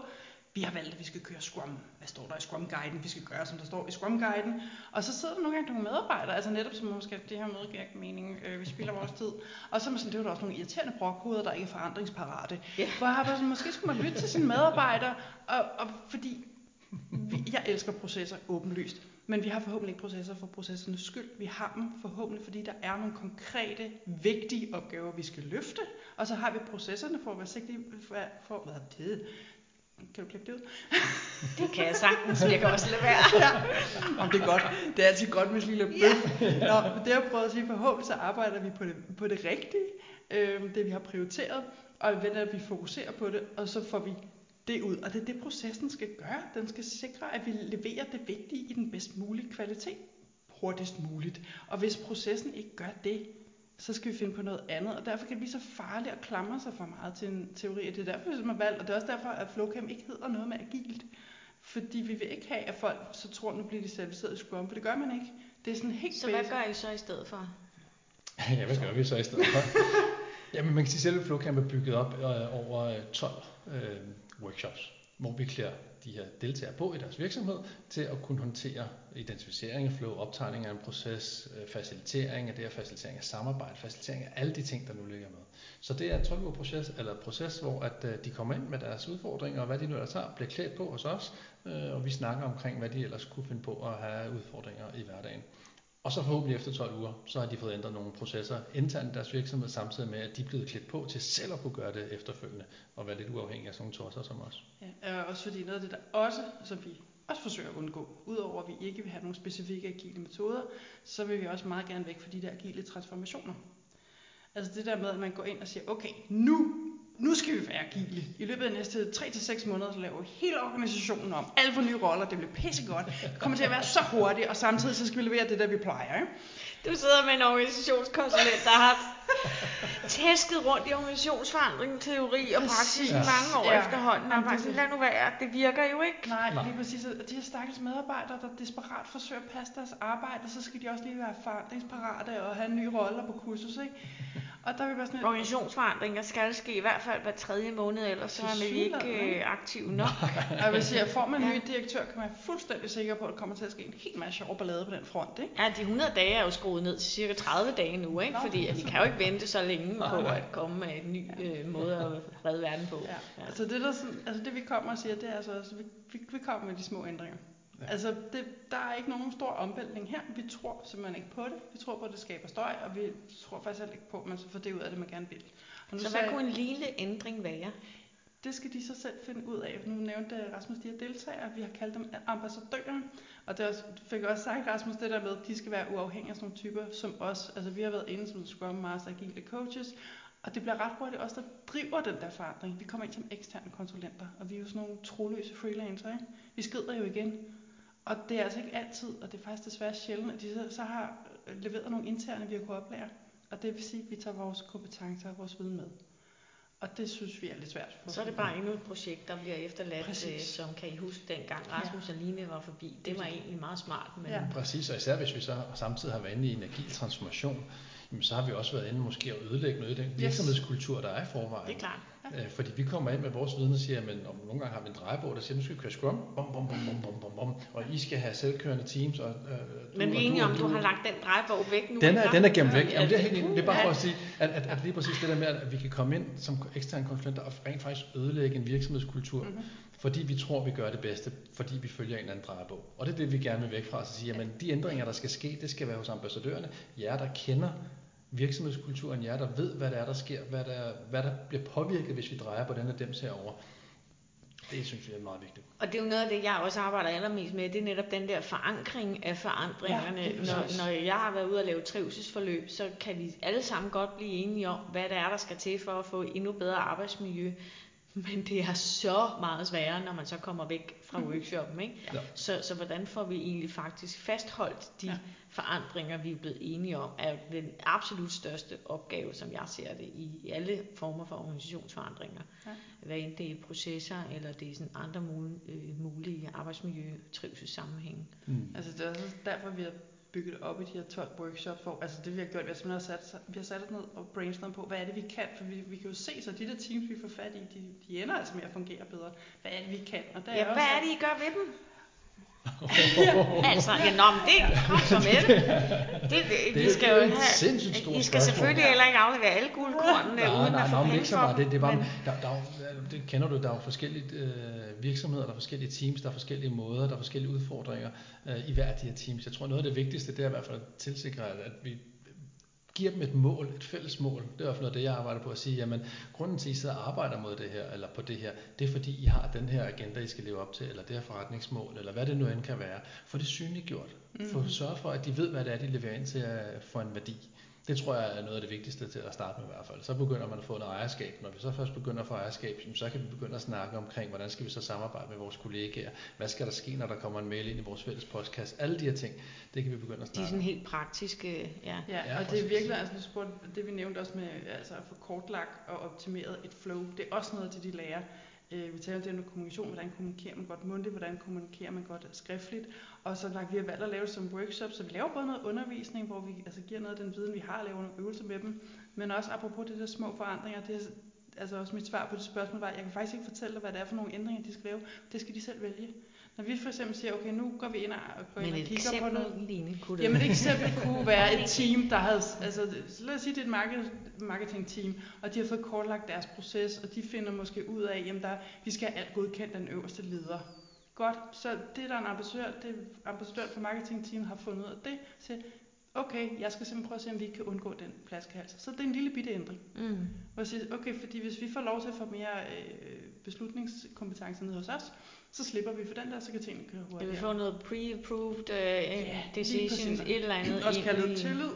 [SPEAKER 2] vi har valgt, at vi skal køre Scrum. Hvad står der i Scrum-guiden? Vi skal gøre, som der står i Scrum-guiden. Og så sidder der nogle gange nogle medarbejdere, altså netop som måske, det her møde giver ikke mening, øh, vi spiller vores tid. Og så er sådan, det er der også nogle irriterende brokhoveder, der ikke er forandringsparate. Yeah. Hvor har sådan, måske skulle man lytte til sine medarbejdere, og, og fordi vi, jeg elsker processer åbenlyst, men vi har forhåbentlig ikke processer for processernes skyld. Vi har dem forhåbentlig, fordi der er nogle konkrete, vigtige opgaver, vi skal løfte. Og så har vi processerne for at være sigtige for, for hvad det? Kan du klippe det ud?
[SPEAKER 1] det kan jeg sagtens, jeg kan også lade være. ja.
[SPEAKER 2] Om det er godt. Det er altid godt med lille bøf. Ja. Nå, det jeg prøvet at sige, forhåbentlig så arbejder vi på det, på det rigtige, øh, det vi har prioriteret, og at vi fokuserer på det, og så får vi det ud. Og det er det, processen skal gøre. Den skal sikre, at vi leverer det vigtige i den bedst mulige kvalitet hurtigst muligt. Og hvis processen ikke gør det, så skal vi finde på noget andet. Og derfor kan det blive så farligt at klamre sig for meget til en teori. Og det er derfor, vi har valgt, og det er også derfor, at Flowcam ikke hedder noget med agilt. Fordi vi vil ikke have, at folk så tror, nu bliver de certificeret i Scrum, for det gør man ikke. Det er sådan helt
[SPEAKER 1] Så hvad gør I så i stedet for?
[SPEAKER 3] ja, hvad gør vi så i stedet for? Jamen, man kan sige, at selve Flowcamp er bygget op øh, over 12 øh, workshops, hvor vi klæder de her deltagere på i deres virksomhed til at kunne håndtere identificering af flow, optegning af en proces, øh, facilitering af det her, facilitering af samarbejde, facilitering af alle de ting, der nu ligger med. Så det er en 12 proces, eller proces, hvor at, øh, de kommer ind med deres udfordringer, og hvad de nu ellers har, bliver klædt på hos os, øh, og vi snakker omkring, hvad de ellers kunne finde på at have udfordringer i hverdagen. Og så forhåbentlig efter 12 uger, så har de fået ændret nogle processer internt i deres virksomhed, samtidig med, at de er blevet klædt på til selv at kunne gøre det efterfølgende, og være lidt uafhængige af sådan nogle tosser som os.
[SPEAKER 2] Ja, også fordi noget af det, der også, som vi også forsøger at undgå, udover at vi ikke vil have nogle specifikke agile metoder, så vil vi også meget gerne væk fra de der agile transformationer. Altså det der med, at man går ind og siger, okay, nu nu skal vi være agile. I løbet af de næste 3-6 måneder, så laver vi hele organisationen om. Alle får nye roller, det bliver pissegodt. Det kommer til at være så hurtigt, og samtidig så skal vi levere det, der vi plejer. Ikke?
[SPEAKER 1] Du sidder med en organisationskonsulent, der har tæsket rundt i organisationsforandring, teori og praksis ja. i mange år ja. efterhånden. Og bare lad nu være, det virker jo ikke.
[SPEAKER 2] Nej, lige præcis. Og de her stakkels medarbejdere, der desperat forsøger at passe deres arbejde, så skal de også lige være forandringsparate og have nye roller på kursus. Ikke?
[SPEAKER 1] Og der vil være sådan Organisationsforandringer skal ske i hvert fald hver tredje måned, ellers så er vi ikke øh, aktive nok.
[SPEAKER 2] og jeg vil sige, at får man en ny direktør, kan man være fuldstændig sikker på, at der kommer til at ske en hel masse sjov ballade på den front. Ikke?
[SPEAKER 1] Ja, de 100 dage er jo skruet ned til cirka 30 dage nu, ikke? Nå, fordi at vi kan jo ikke vente så længe på at komme med en ny øh, måde at redde verden på. Ja.
[SPEAKER 2] Ja. Altså, det, der sådan, altså det vi kommer og siger, det er altså, altså vi, vi, vi kommer med de små ændringer. Ja. Altså, det, der er ikke nogen stor omvæltning her. Vi tror simpelthen ikke på det. Vi tror på, at det skaber støj, og vi tror faktisk ikke på, at man så får det ud af det, man gerne vil.
[SPEAKER 1] Og nu så hvad kunne en lille ændring være?
[SPEAKER 2] det skal de så selv finde ud af. Nu nævnte Rasmus de her deltagere, vi har kaldt dem ambassadører. Og det også, fik også sagt, Rasmus, det der med, at de skal være uafhængige af sådan nogle typer som os. Altså vi har været inde som Scrum Master, agile coaches, og det bliver ret hurtigt os, der driver den der forandring. Vi kommer ind som eksterne konsulenter, og vi er jo sådan nogle troløse freelancer. Ikke? Vi skrider jo igen. Og det er altså ikke altid, og det er faktisk desværre sjældent, at de så, så har leveret nogle interne, vi har kunnet oplære. Og det vil sige, at vi tager vores kompetencer og vores viden med. Og det synes vi er lidt svært.
[SPEAKER 1] For så er det bare endnu et projekt, der bliver efterladt, Præcis. Øh, som kan I huske dengang Rasmus ja. og Line var forbi. Det var egentlig meget smart.
[SPEAKER 3] Men... Ja. Præcis, og især hvis vi så samtidig har været inde i en agil transformation, jamen så har vi også været inde måske at ødelægge noget af den virksomhedskultur, der er i forvejen.
[SPEAKER 1] Det er klart.
[SPEAKER 3] Øh, fordi vi kommer ind med vores viden og siger, at om nogle gange har vi en drejebog, der siger, nu skal vi køre Scrum, bom, bom, bom, bom, bom, bom, bom, og I skal have selvkørende teams. Og,
[SPEAKER 1] øh, Men vi er enige om, du har lagt den drejebog væk nu.
[SPEAKER 3] Den er, den er gemt væk. Jamen, det er helt Det er bare for at sige, at, at, at lige præcis det der med, at vi kan komme ind som eksterne konsulenter og rent faktisk ødelægge en virksomhedskultur. Mm-hmm fordi vi tror, vi gør det bedste, fordi vi følger en eller anden drejebog. Og det er det, vi gerne vil væk fra, at sige, at de ændringer, der skal ske, det skal være hos ambassadørerne, jer, der kender virksomhedskulturen, jer, der ved, hvad der er, der sker, hvad der, hvad der bliver påvirket, hvis vi drejer på den og dem herover. Det synes jeg er meget vigtigt.
[SPEAKER 1] Og det er jo noget af det, jeg også arbejder allermest med, det er netop den der forankring af forandringerne. Ja, når, når jeg har været ude og lave trivselsforløb, så kan vi alle sammen godt blive enige om, hvad det er, der skal til for at få endnu bedre arbejdsmiljø. Men det er så meget sværere, når man så kommer væk fra mhm. workshoppen. Ikke? Ja. Så, så hvordan får vi egentlig faktisk fastholdt de ja. forandringer, vi er blevet enige om, er den absolut største opgave, som jeg ser det i alle former for organisationsforandringer. Ja. Hvad end det er processer, eller det er sådan andre mulige, øh, mulige arbejdsmiljø, trivselssammenhænge.
[SPEAKER 2] Mm. Altså det er også derfor, vi har bygget op i de her 12 workshops, hvor, altså det vi har gjort, vi har simpelthen sat, vi har sat os ned og brainstormet på, hvad er det vi kan, for vi, vi kan jo se, så de der teams, vi får fat i, de, de ender altså med at fungere bedre. Hvad er det, vi kan?
[SPEAKER 1] Og der ja, er hvad også, er det, I gør ved dem? Altså, ja, nå, men det kom så med det. det, det, det vi skal jo have, I skal selvfølgelig heller ikke aflevere alle guldkornene
[SPEAKER 3] ja, uden nej, at få penge for dem. Det, det, bare, men... der, der, det kender du, der er jo forskellige øh, virksomheder, der er forskellige teams, der er forskellige måder, der er forskellige udfordringer øh, i hver af de her teams. Jeg tror noget af det vigtigste, det er i hvert fald at tilsikre, at, at vi giver dem et mål, et fælles mål. Det er i hvert fald noget det, jeg arbejder på at sige, jamen grunden til, at I sidder og arbejder mod det her, eller på det her, det er fordi, I har den her agenda, I skal leve op til, eller det her forretningsmål, eller hvad det nu end kan være. For det synliggjort. Mm. For at sørge for, at de ved, hvad det er, de leverer ind til at få en værdi. Det tror jeg er noget af det vigtigste til at starte med i hvert fald. Så begynder man at få noget ejerskab. Når vi så først begynder at få ejerskab, så kan vi begynde at snakke omkring, hvordan skal vi så samarbejde med vores kollegaer? Hvad skal der ske, når der kommer en mail ind i vores fælles podcast? Alle de her ting, det kan vi begynde at snakke
[SPEAKER 1] De er sådan helt praktiske, ja.
[SPEAKER 2] Ja, ja og det er virkelig, altså spurgte, det vi nævnte også med altså at få kortlagt og optimeret et flow, det er også noget, til de lærer. Øh, vi taler om det med kommunikation, hvordan kommunikerer man godt mundtligt, hvordan kommunikerer man godt skriftligt. Og så vi har valgt at lave det som workshop, så vi laver både noget undervisning, hvor vi altså, giver noget af den viden, vi har, laver nogle øvelser med dem, men også apropos det der små forandringer, det er altså også mit svar på det spørgsmål var, jeg kan faktisk ikke fortælle dig, hvad det er for nogle ændringer, de skal lave. Det skal de selv vælge. Når vi for eksempel siger, okay, nu går vi ind og, går ind og kigger på noget.
[SPEAKER 1] Line, kunne det
[SPEAKER 2] jamen et eksempel kunne være et team, der havde, altså lad os sige, det er et marketing team, og de har fået kortlagt deres proces, og de finder måske ud af, jamen der, vi skal have alt godkendt den øverste leder. Godt, så det der er en ambassadør, det ambassadøren for marketingteamet har fundet ud af det, så okay, jeg skal simpelthen prøve at se, om vi kan undgå den plaskehals. Så det er en lille bitte ændring. Mm. Hvor jeg siger, okay, fordi hvis vi får lov til at få mere øh, beslutningskompetencer ned hos os, så slipper vi for den der, så kan tingene køre hurtigere.
[SPEAKER 1] Jeg vil få noget pre-approved uh, yeah, decisions, et eller andet.
[SPEAKER 2] Også kaldet tillid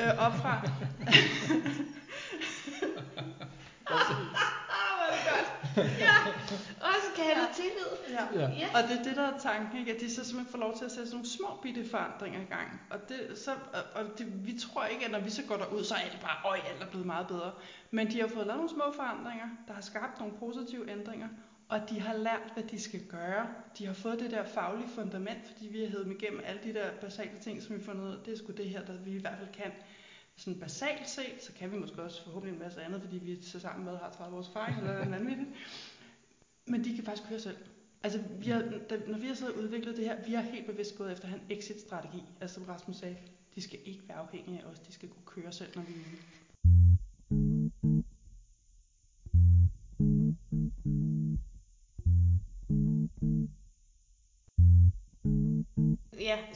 [SPEAKER 2] øh, opfra.
[SPEAKER 1] ja, også kan have ja. tillid.
[SPEAKER 2] Ja. ja. ja. Og det er det, der er tanken, ikke? at de så simpelthen får lov til at sætte sådan nogle små bitte forandringer i gang. Og, det, så, og det, vi tror ikke, at når vi så går derud, så er det bare, øj, alt er blevet meget bedre. Men de har fået lavet nogle små forandringer, der har skabt nogle positive ændringer, og de har lært, hvad de skal gøre. De har fået det der faglige fundament, fordi vi har hævet dem igennem alle de der basale ting, som vi har fundet ud af, det er sgu det her, der vi i hvert fald kan sådan basalt set, så kan vi måske også forhåbentlig en masse andet, fordi vi så sammen med har 30 års erfaring, eller en anden Men de kan faktisk køre selv. Altså, vi har, da, når vi har så udviklet det her, vi har helt bevidst gået efter en exit-strategi. Altså, som Rasmus sagde, de skal ikke være afhængige af os, de skal kunne køre selv, når vi vil.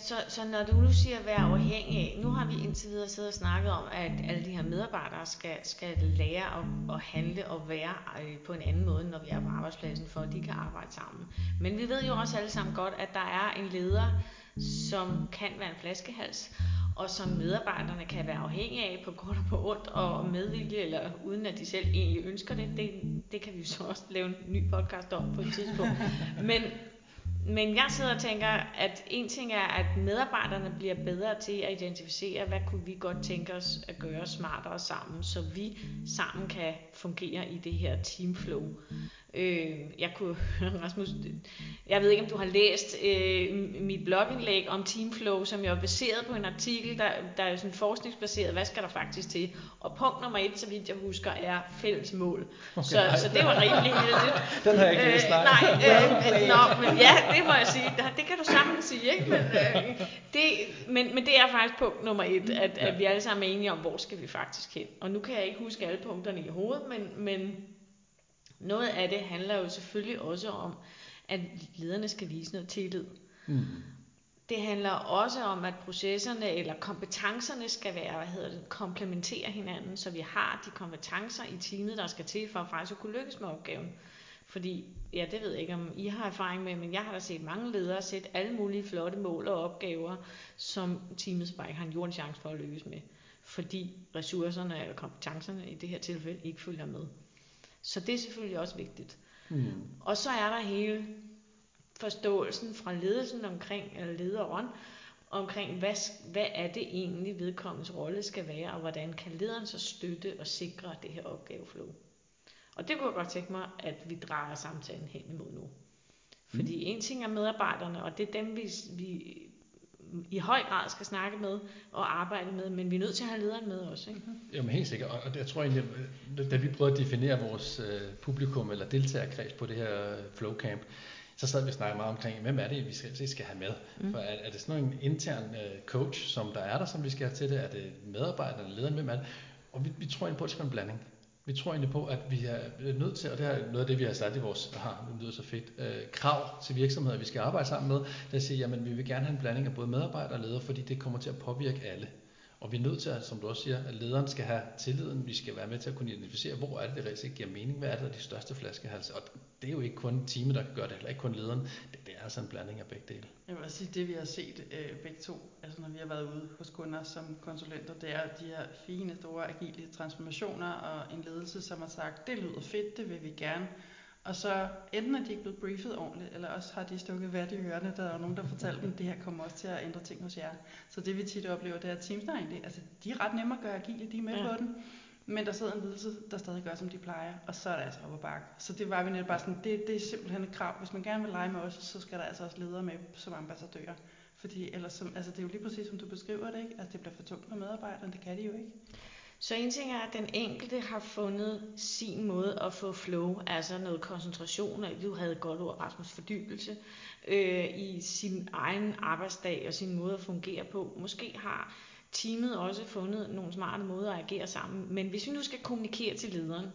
[SPEAKER 1] Så, så når du nu siger at være afhængig af, nu har vi indtil videre siddet og snakket om, at alle de her medarbejdere skal, skal lære at, at handle og være øh, på en anden måde, når vi er på arbejdspladsen, for at de kan arbejde sammen. Men vi ved jo også alle sammen godt, at der er en leder, som kan være en flaskehals, og som medarbejderne kan være afhængige af på godt og på ondt og medvilje, eller uden at de selv egentlig ønsker det. Det, det kan vi så også lave en ny podcast om på et tidspunkt. Men, men jeg sidder og tænker, at en ting er, at medarbejderne bliver bedre til at identificere, hvad kunne vi godt tænke os at gøre smartere sammen, så vi sammen kan fungere i det her teamflow. Øh, jeg kunne Rasmus, jeg ved ikke, om du har læst øh, mit blogindlæg om Teamflow, som jeg er baseret på en artikel, der, der er sådan forskningsbaseret, hvad skal der faktisk til? Og punkt nummer et, så vidt jeg husker, er fælles mål. Okay, så, så det var rimelig heldigt.
[SPEAKER 3] Den har jeg ikke læst,
[SPEAKER 1] nej. Øh, nej, øh, nå, men ja, det må jeg sige. Det kan du sagtens sige, ikke? Men, øh, det, men, men det er faktisk punkt nummer et, at, at vi alle sammen er enige om, hvor skal vi faktisk hen. Og nu kan jeg ikke huske alle punkterne i hovedet, men, men noget af det handler jo selvfølgelig også om, at lederne skal vise noget tillid. Mm. Det handler også om, at processerne eller kompetencerne skal være, hvad hedder det, komplementere hinanden, så vi har de kompetencer i teamet, der skal til for at faktisk kunne lykkes med opgaven. Fordi, ja, det ved jeg ikke, om I har erfaring med, men jeg har da set mange ledere sætte alle mulige flotte mål og opgaver, som teamet bare ikke har en jordens chance for at lykkes med. Fordi ressourcerne eller kompetencerne i det her tilfælde ikke følger med. Så det er selvfølgelig også vigtigt. Mm. Og så er der hele forståelsen fra ledelsen omkring, eller lederen, omkring, hvad, hvad er det egentlig vedkommendes rolle skal være, og hvordan kan lederen så støtte og sikre det her opgaveflow. Og det kunne jeg godt tænke mig, at vi drejer samtalen hen imod nu. Fordi mm. en ting er medarbejderne, og det er dem, vi, vi i høj grad skal snakke med og arbejde med, men vi er nødt til at have lederen med også. Ikke?
[SPEAKER 3] Jamen helt sikkert, og jeg tror egentlig, da vi prøvede at definere vores uh, publikum eller deltagerkreds på det her flow camp, så sad vi og snakkede meget omkring, hvem er det, vi skal, skal have med? Mm. For er, er det sådan en intern uh, coach, som der er der, som vi skal have til det? Er det medarbejderne, lederen, hvem er det? Og vi, vi tror egentlig på, at det skal være en blanding. Vi tror egentlig på, at vi er nødt til, og det er noget af det, vi har sat i vores, har, det lyder så fedt, øh, krav til virksomheder, vi skal arbejde sammen med, der siger, jamen vi vil gerne have en blanding af både medarbejdere og ledere, fordi det kommer til at påvirke alle. Og vi er nødt til, at, som du også siger, at lederen skal have tilliden, vi skal være med til at kunne identificere, hvor er det, det reelt set giver mening, hvad er det, der er de største flaskehalse. Og det er jo ikke kun teamet, der kan gøre det, heller ikke kun lederen, det, det er altså en blanding af begge dele.
[SPEAKER 2] Jeg vil sige, det vi har set øh, begge to, altså når vi har været ude hos kunder som konsulenter, det er de her fine, store, agile transformationer og en ledelse, som har sagt, det lyder fedt, det vil vi gerne. Og så enten er de ikke blevet briefet ordentligt, eller også har de stukket vat i ørerne, der er nogen, der fortalte dem, at det her kommer også til at ændre ting hos jer. Så det vi tit oplever, det er, at teams der egentlig, altså de er ret nemme at gøre agile, de er med ja. på den. Men der sidder en ledelse, der stadig gør, som de plejer, og så er det altså op ad bakke. Så det var vi netop bare sådan, det, det er simpelthen et krav. Hvis man gerne vil lege med os, så skal der altså også ledere med som ambassadører. Fordi ellers, som, altså det er jo lige præcis som du beskriver det, ikke? Altså det bliver for tungt for medarbejderne, det kan de jo ikke.
[SPEAKER 1] Så en ting er, at den enkelte har fundet sin måde at få flow, altså noget koncentration, og du havde et godt ord, Rasmus, fordybelse, øh, i sin egen arbejdsdag og sin måde at fungere på. Måske har teamet også fundet nogle smarte måder at agere sammen. Men hvis vi nu skal kommunikere til lederen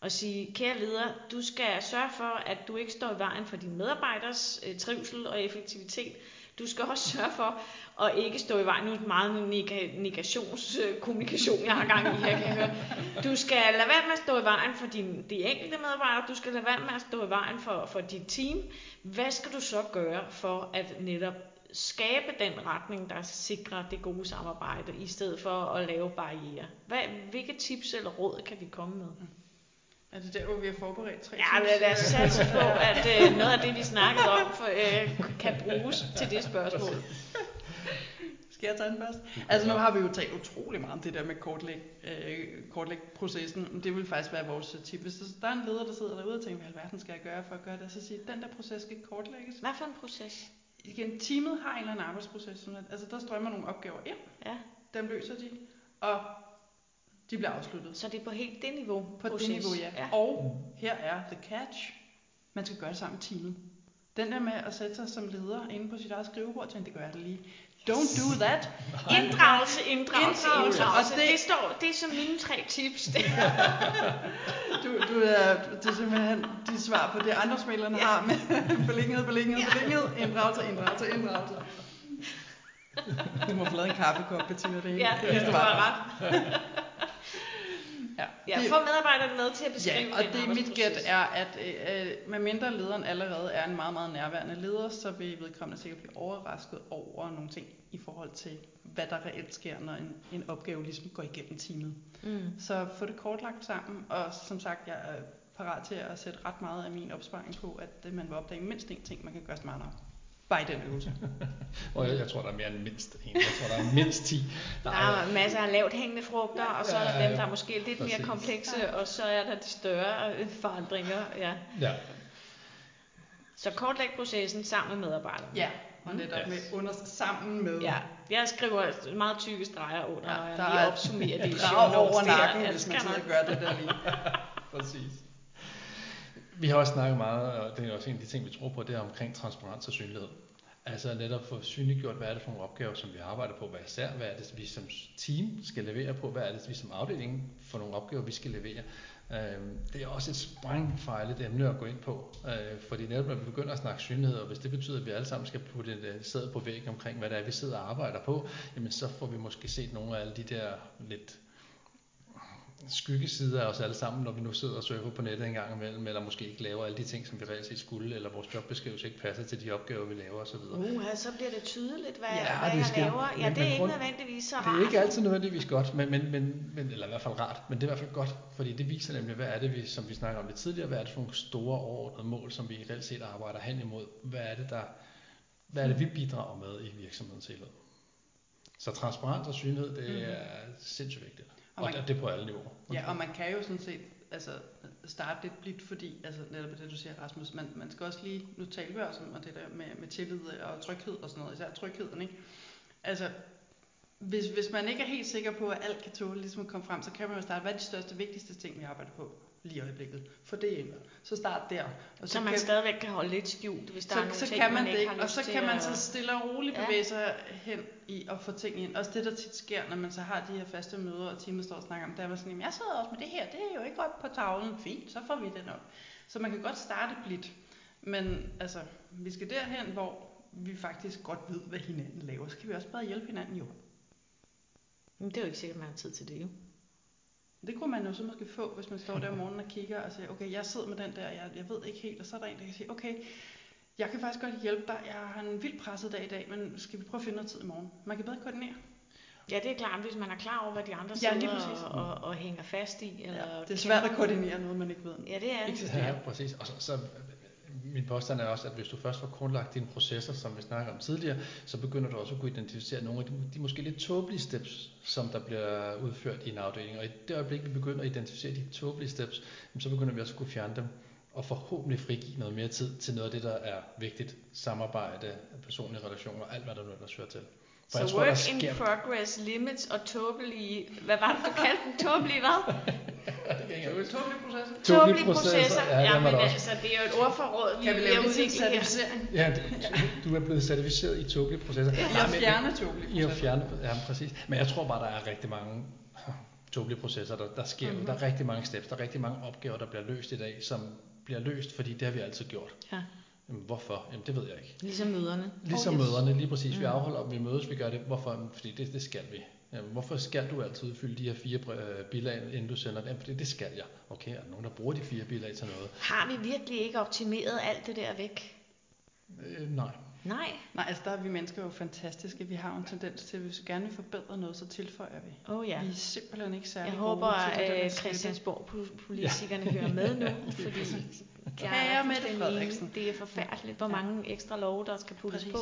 [SPEAKER 1] og sige, kære leder, du skal sørge for, at du ikke står i vejen for dine medarbejders øh, trivsel og effektivitet. Du skal også sørge for at ikke stå i vejen. Nu er det meget negationskommunikation, jeg har gang i her, kan jeg høre. Du skal lade være med at stå i vejen for din, de enkelte medarbejdere. Du skal lade være med at stå i vejen for, for dit team. Hvad skal du så gøre for at netop skabe den retning, der sikrer det gode samarbejde, i stedet for at lave barriere. Hvad, hvilke tips eller råd kan vi komme med? Mm.
[SPEAKER 2] Er det der, hvor vi har forberedt tre
[SPEAKER 1] Ja, men lad os satse på, at øh, noget af det, vi snakkede om, for, øh, kan bruges til det spørgsmål.
[SPEAKER 2] Skal jeg tage den først? Altså nu har vi jo talt utrolig meget om det der med kortlæg, øh, kortlæg processen. Det vil faktisk være vores tip. Hvis der er en leder, der sidder derude og tænker, hvad alverden skal jeg gøre for at gøre det, så siger den der proces skal kortlægges.
[SPEAKER 1] Hvad for en proces?
[SPEAKER 2] igen, teamet har en eller anden arbejdsproces. Sådan at, altså der strømmer nogle opgaver ind. Ja. Dem løser de. Og de bliver afsluttet.
[SPEAKER 1] Så det er på helt det niveau?
[SPEAKER 2] På proces. det niveau, ja. ja. Og her er the catch. Man skal gøre det sammen med teamet. Den der med at sætte sig som leder inde på sit eget skrivebord, tænkte, det gør jeg det lige. Don't do that.
[SPEAKER 1] Inddragelse, inddragelse, inddragelse. Og det, det, står, det er som mine tre tips.
[SPEAKER 2] du, du er, det er simpelthen de svar på det, andre smælerne ja. har med beliggenhed, beliggenhed, ja. beliggenhed, inddragelse, inddragelse, inddragelse. du må få lavet en kaffekop, Bettina, det er
[SPEAKER 1] Ja, du har ret.
[SPEAKER 2] Ja,
[SPEAKER 1] Ja,
[SPEAKER 2] det-
[SPEAKER 1] få medarbejderne med til at beskrive
[SPEAKER 2] Ja, og det mit gæt er, at øh, medmindre lederen allerede er en meget, meget nærværende leder, så vil vedkommende sikkert blive overrasket over nogle ting i forhold til, hvad der reelt sker, når en, en opgave ligesom går igennem teamet.
[SPEAKER 1] Mm.
[SPEAKER 2] Så få det kortlagt sammen, og som sagt, jeg er parat til at sætte ret meget af min opsparing på, at øh, man vil opdage mindst en ting, man kan gøre smartere. Bare i den øvelse.
[SPEAKER 3] Og jeg, jeg tror, der er mere end mindst en. Jeg tror, der er mindst 10.
[SPEAKER 1] Der er masser af lavt hængende frugter, og så er der
[SPEAKER 3] Ja,
[SPEAKER 1] dem, der er måske lidt mere
[SPEAKER 3] præcis.
[SPEAKER 1] komplekse, og så er der de større øh, forandringer. Ja.
[SPEAKER 3] Ja.
[SPEAKER 1] Så kortlæg processen sammen med medarbejderne.
[SPEAKER 2] Ja, og netop
[SPEAKER 3] Yes.
[SPEAKER 2] med under sammen med.
[SPEAKER 1] Ja, jeg skriver meget tykke streger under,
[SPEAKER 2] Ja,
[SPEAKER 1] når jeg
[SPEAKER 2] der
[SPEAKER 1] lige
[SPEAKER 2] er
[SPEAKER 1] opsummerer det i show
[SPEAKER 2] over
[SPEAKER 1] der.
[SPEAKER 2] nakken, hvis man
[SPEAKER 1] skal
[SPEAKER 2] sidder
[SPEAKER 1] nok-
[SPEAKER 2] og gør det der lige.
[SPEAKER 3] Præcis. Vi har også snakket meget, og det er også en af de ting, vi tror på, det er omkring transparens og synlighed. Altså netop få synliggjort, hvad er det for nogle opgaver, som vi arbejder på, hvad især, hvad er det, vi som team skal levere på, hvad er det, vi som afdeling for nogle opgaver, vi skal levere. Øhm, det er også et sprængfejlet emne at gå ind på, øh, fordi netop når vi begynder at snakke synlighed, og hvis det betyder, at vi alle sammen skal putte et øh, sæde på væggen omkring, hvad det er, vi sidder og arbejder på, jamen så får vi måske set nogle af alle de der lidt skyggesider af os alle sammen, når vi nu sidder og surfer på nettet en gang imellem, eller måske ikke laver alle de ting, som vi reelt set skulle, eller vores jobbeskrivelse ikke passer til de opgaver, vi laver osv.
[SPEAKER 1] Uh, så bliver det tydeligt, hvad,
[SPEAKER 3] Ja,
[SPEAKER 1] hvad
[SPEAKER 3] det
[SPEAKER 1] jeg
[SPEAKER 3] skal-
[SPEAKER 1] laver. Ja,
[SPEAKER 3] men-
[SPEAKER 1] det er ikke nødvendigvis så
[SPEAKER 3] Det
[SPEAKER 1] rart.
[SPEAKER 3] er ikke altid nødvendigvis godt, men, men, men, men, eller i hvert fald rart, men det er i hvert fald godt, fordi det viser nemlig, hvad er det, vi, som vi snakker om lidt tidligere, hvad er det for nogle store overordnede mål, som vi reelt set arbejder hen imod, hvad er det, der, hvad er det, vi bidrager med i virksomhedens helhed. Så transparens og synlighed, det
[SPEAKER 2] Mhm.
[SPEAKER 3] er sindssygt vigtigt,
[SPEAKER 2] Og
[SPEAKER 3] og
[SPEAKER 2] man-
[SPEAKER 3] det er på alle niveauer.
[SPEAKER 2] Ja, og man kan jo sådan set altså, starte lidt blidt, fordi altså, netop det, du siger, Rasmus, man, man skal også lige, nu taler vi også om og det der med, med tillid og tryghed og sådan noget, især trygheden, ikke? Altså, hvis, hvis man ikke er helt sikker på, at alt kan tåle ligesom at komme frem, så kan man jo starte, hvad er de største, vigtigste ting, vi arbejder på lige i øjeblikket? For det ind. Så start der. Og
[SPEAKER 1] Så man
[SPEAKER 2] kan,
[SPEAKER 1] stadigvæk kan holde lidt skjult, hvis der er
[SPEAKER 2] så,
[SPEAKER 1] nogle
[SPEAKER 2] så
[SPEAKER 1] ting,
[SPEAKER 2] kan man
[SPEAKER 1] man
[SPEAKER 2] det
[SPEAKER 1] ikke
[SPEAKER 2] og så kan man
[SPEAKER 1] at-
[SPEAKER 2] så stille og roligt
[SPEAKER 1] Ja.
[SPEAKER 2] bevæge sig hen i at få ting ind. Også det, der tit sker, når man så har de her faste møder, og teamet står og snakker om, der er man sådan, "Jamen, jeg sidder også med det her, det er jo ikke op på tavlen. Fint, så får vi den op. Så man kan godt starte blidt, men altså, vi skal derhen, hvor vi faktisk godt ved, hvad hinanden laver. Så kan vi også bare hjælpe hinanden jo.
[SPEAKER 1] Men det er jo ikke sikkert, man har tid til det, jo.
[SPEAKER 2] Det kunne man jo så måske få, hvis man står der om morgenen og kigger og siger, okay, jeg sidder med den der, jeg, jeg ved ikke helt, og så er der en, der kan sige, okay, jeg kan faktisk godt hjælpe dig, jeg har en vildt presset dag i dag, men skal vi prøve at finde noget tid i morgen? Man kan bedre koordinere.
[SPEAKER 1] Ja, det er klart, hvis man er klar over, hvad de andre
[SPEAKER 2] Ja,
[SPEAKER 1] sidder og, og, og hænger fast i. Eller
[SPEAKER 2] Ja, det er svært at koordinere noget, man ikke ved.
[SPEAKER 1] Ja, det er det.
[SPEAKER 3] Ja, præcis. Og så, så min påstand er også, at hvis du først får grundlagt dine processer, som vi snakker om tidligere, så begynder du også at kunne identificere nogle af de, de måske lidt tåbelige steps, som der bliver udført i en afdeling. Og i det øjeblik, vi begynder at identificere de tåbelige steps, så begynder vi også at kunne fjerne dem og forhåbentlig frigive noget mere tid til noget af det, der er vigtigt. Samarbejde, personlige relationer, alt hvad der nu ellers hører til. For jeg
[SPEAKER 1] Så
[SPEAKER 3] tror,
[SPEAKER 1] work
[SPEAKER 3] der
[SPEAKER 1] in
[SPEAKER 3] sker...
[SPEAKER 1] progress, limits og tåbelige... Hvad var det, du kaldte den? Tåbelige hvad?
[SPEAKER 2] Tåbelige processer.
[SPEAKER 3] Tåbelige processer, ja, der også.
[SPEAKER 1] altså, det er jo et ordforråd, vi
[SPEAKER 2] Kan vi
[SPEAKER 1] er
[SPEAKER 2] lave en certificering?
[SPEAKER 3] Ja, du, du er blevet certificeret i tåbelige processer.
[SPEAKER 2] I at
[SPEAKER 3] men-
[SPEAKER 2] fjerne tåbelige
[SPEAKER 3] I at
[SPEAKER 2] processer.
[SPEAKER 3] fjerne, ja, præcis. Men jeg tror bare, der er rigtig mange tåbelige processer, der, der sker.
[SPEAKER 1] Mhm.
[SPEAKER 3] Mm-hmm. Der er rigtig mange steps, der er rigtig mange opgaver, der bliver løst i dag, som bliver løst, fordi det har vi altid gjort.
[SPEAKER 1] Ja.
[SPEAKER 3] Jamen, hvorfor? Jamen, det ved jeg ikke.
[SPEAKER 1] Ligesom møderne.
[SPEAKER 3] Ligesom
[SPEAKER 2] Oh, yes.
[SPEAKER 3] møderne, lige præcis. Mm. Vi afholder dem, vi mødes, vi gør det. Hvorfor? Jamen, Fordi det, det skal vi. Jamen, hvorfor skal du altid udfylde de her fire øh, bilag, inden du sender dem? Fordi det skal jeg. Okay, er der nogen, der bruger de fire bilag til noget?
[SPEAKER 1] Har vi virkelig ikke optimeret alt det der væk?
[SPEAKER 3] Øh, nej.
[SPEAKER 1] Nej.
[SPEAKER 2] Nej, altså der er vi mennesker jo fantastiske. Vi har jo en tendens til, at hvis vi gerne vil forbedre noget, så tilføjer vi.
[SPEAKER 1] Oh ja.
[SPEAKER 2] Vi er simpelthen ikke særlig
[SPEAKER 1] Jeg
[SPEAKER 2] gode
[SPEAKER 1] håber,
[SPEAKER 2] til det der
[SPEAKER 1] at
[SPEAKER 2] slette.
[SPEAKER 1] Christiansborg-politikerne hører med nu, fordi
[SPEAKER 2] Kære
[SPEAKER 1] er
[SPEAKER 2] Mette Frederiksen.
[SPEAKER 1] Det er forfærdeligt, hvor mange ekstra love, der skal puttes
[SPEAKER 2] Præcis.
[SPEAKER 1] på,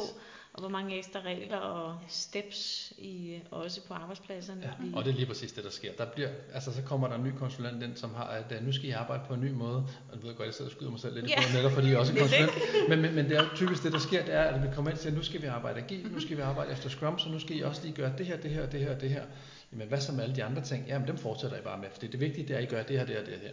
[SPEAKER 1] og hvor mange ekstra regler og steps i, også på arbejdspladserne.
[SPEAKER 3] Ja,
[SPEAKER 1] Vi-
[SPEAKER 3] og det er lige præcis det, der sker. Der bliver, altså, så kommer der en ny konsulent ind, som har, at øh, nu skal I arbejde på en ny måde. Og du ved godt, jeg sidder og skyder mig selv lidt i
[SPEAKER 1] Ja.
[SPEAKER 3] foden, netop fordi jeg også er konsulent. Men, men, men det er typisk det, der sker, det er, at vi kommer ind og siger, nu skal vi arbejde agilt, nu skal vi arbejde efter Scrum, så nu skal I også lige gøre det her, det her, det her, det her. Jamen hvad så med alle de andre ting? Jamen dem fortsætter I bare med, for det vigtige det er, at I gør det her, det her, det her.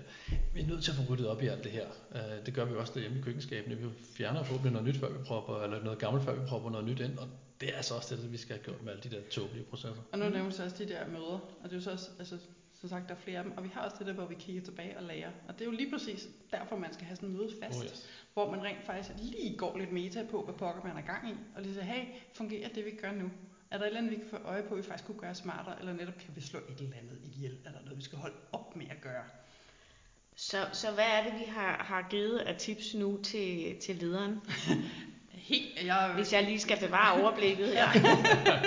[SPEAKER 3] Vi er nødt til at få ryddet op i alt det her. Øh, Det gør vi jo også derhjemme i køkkenskabene. Vi fjerner forhåbentlig noget nyt, før vi propper, eller noget gammelt, før vi propper noget nyt ind. Og det er altså også det, vi skal have gjort med alle de der tåbelige processer.
[SPEAKER 2] Og nu nævner du så også de der møder, og det er jo så også, altså, som sagt, der er flere af dem, og vi har også det der, hvor vi kigger tilbage og lærer. Og det er jo lige præcis derfor, man skal have sådan møde fast,
[SPEAKER 3] Oh, yes.
[SPEAKER 2] hvor man rent faktisk lige går lidt meta på, hvad pokker man er gang i, og lige siger, hey, fungerer det, vi gør nu? Er der et eller andet, vi kan få øje på, vi faktisk kunne gøre smartere, eller netop kan vi slå et eller andet ihjel? Er der noget, vi skal holde op med at gøre?
[SPEAKER 1] Så, så hvad er det, vi har, har givet af tips nu til, til lederen?
[SPEAKER 2] Helt, jeg,
[SPEAKER 1] Hvis jeg lige skal bevare overblikket her.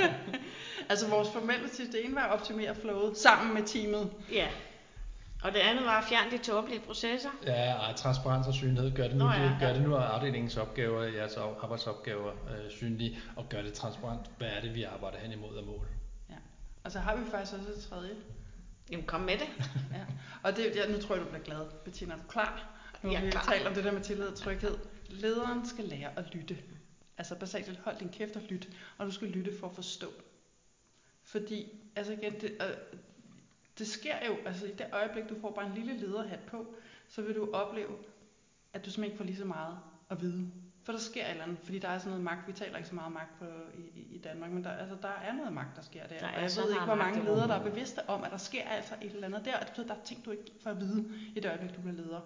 [SPEAKER 2] altså vores formelle tips, det ene var at optimere flowet sammen med teamet.
[SPEAKER 1] Ja. Og det andet var at fjerne de tåbelige processer.
[SPEAKER 3] Ja, og transparens og synlighed. Gør det nu,
[SPEAKER 1] Nå ja,
[SPEAKER 3] gør
[SPEAKER 1] ja.
[SPEAKER 3] det nu af afdelingens opgaver, jeres arbejdsopgaver øh, synlige, og gør det transparent. Hvad er det, vi arbejder hen imod af mål?
[SPEAKER 2] Og så har vi faktisk også et tredje.
[SPEAKER 1] Jamen kom med det.
[SPEAKER 2] Ja. Og det, ja, nu tror jeg, du bliver glad. Bettina, er du klar? Nu har vi
[SPEAKER 1] klar.
[SPEAKER 2] talt om det der med tillid og tryghed. Lederen skal lære at lytte. Altså basalt set, hold din kæft og lyt. Og du skal lytte for at forstå. Fordi, altså igen, det, øh, det sker jo, altså i det øjeblik, du får bare en lille lederhat på, så vil du opleve, at du simpelthen ikke får lige så meget at vide. For der sker et eller andet, fordi der er sådan noget magt, vi taler ikke så meget om magt på, i, i- Danmark, men der, altså, der er noget magt, der sker der.
[SPEAKER 1] Der er
[SPEAKER 2] og jeg ved ikke, hvor mange ledere, der er bevidste om, at der sker altså et eller andet der, og det betyder, at der er ting, du ikke får at vide i det øjeblik, du bliver leder.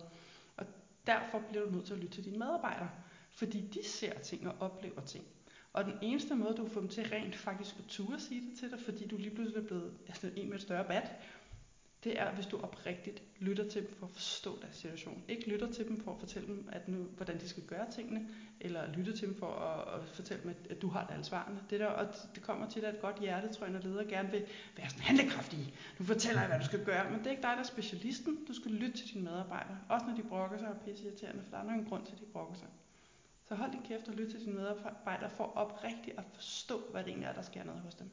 [SPEAKER 2] Og derfor bliver du nødt til at lytte til dine medarbejdere, fordi de ser ting og oplever ting. Og den eneste måde, du kan få dem til rent faktisk at ture sige det til dig, fordi du lige pludselig er blevet altså en med et større bat, det er, hvis du oprigtigt lytter til dem for at forstå deres situation. Ikke lytter til dem for at fortælle dem, at nu, hvordan de skal gøre tingene, eller lytte til dem for at, at fortælle dem, at, at du har det svarene. Det, der, og det kommer til at et godt hjerte, tror jeg, når ledere gerne vil være sådan handlekraftige. Du fortæller jeg, hvad du skal gøre, men det er ikke dig, der er specialisten. Du skal lytte til dine medarbejdere. Også når de brokker sig og er pisseirriterende, for der er nok en grund til, at de brokker sig. Så hold din kæft og lyt til dine medarbejdere for oprigtigt at forstå, hvad det egentlig er, der sker noget hos dem.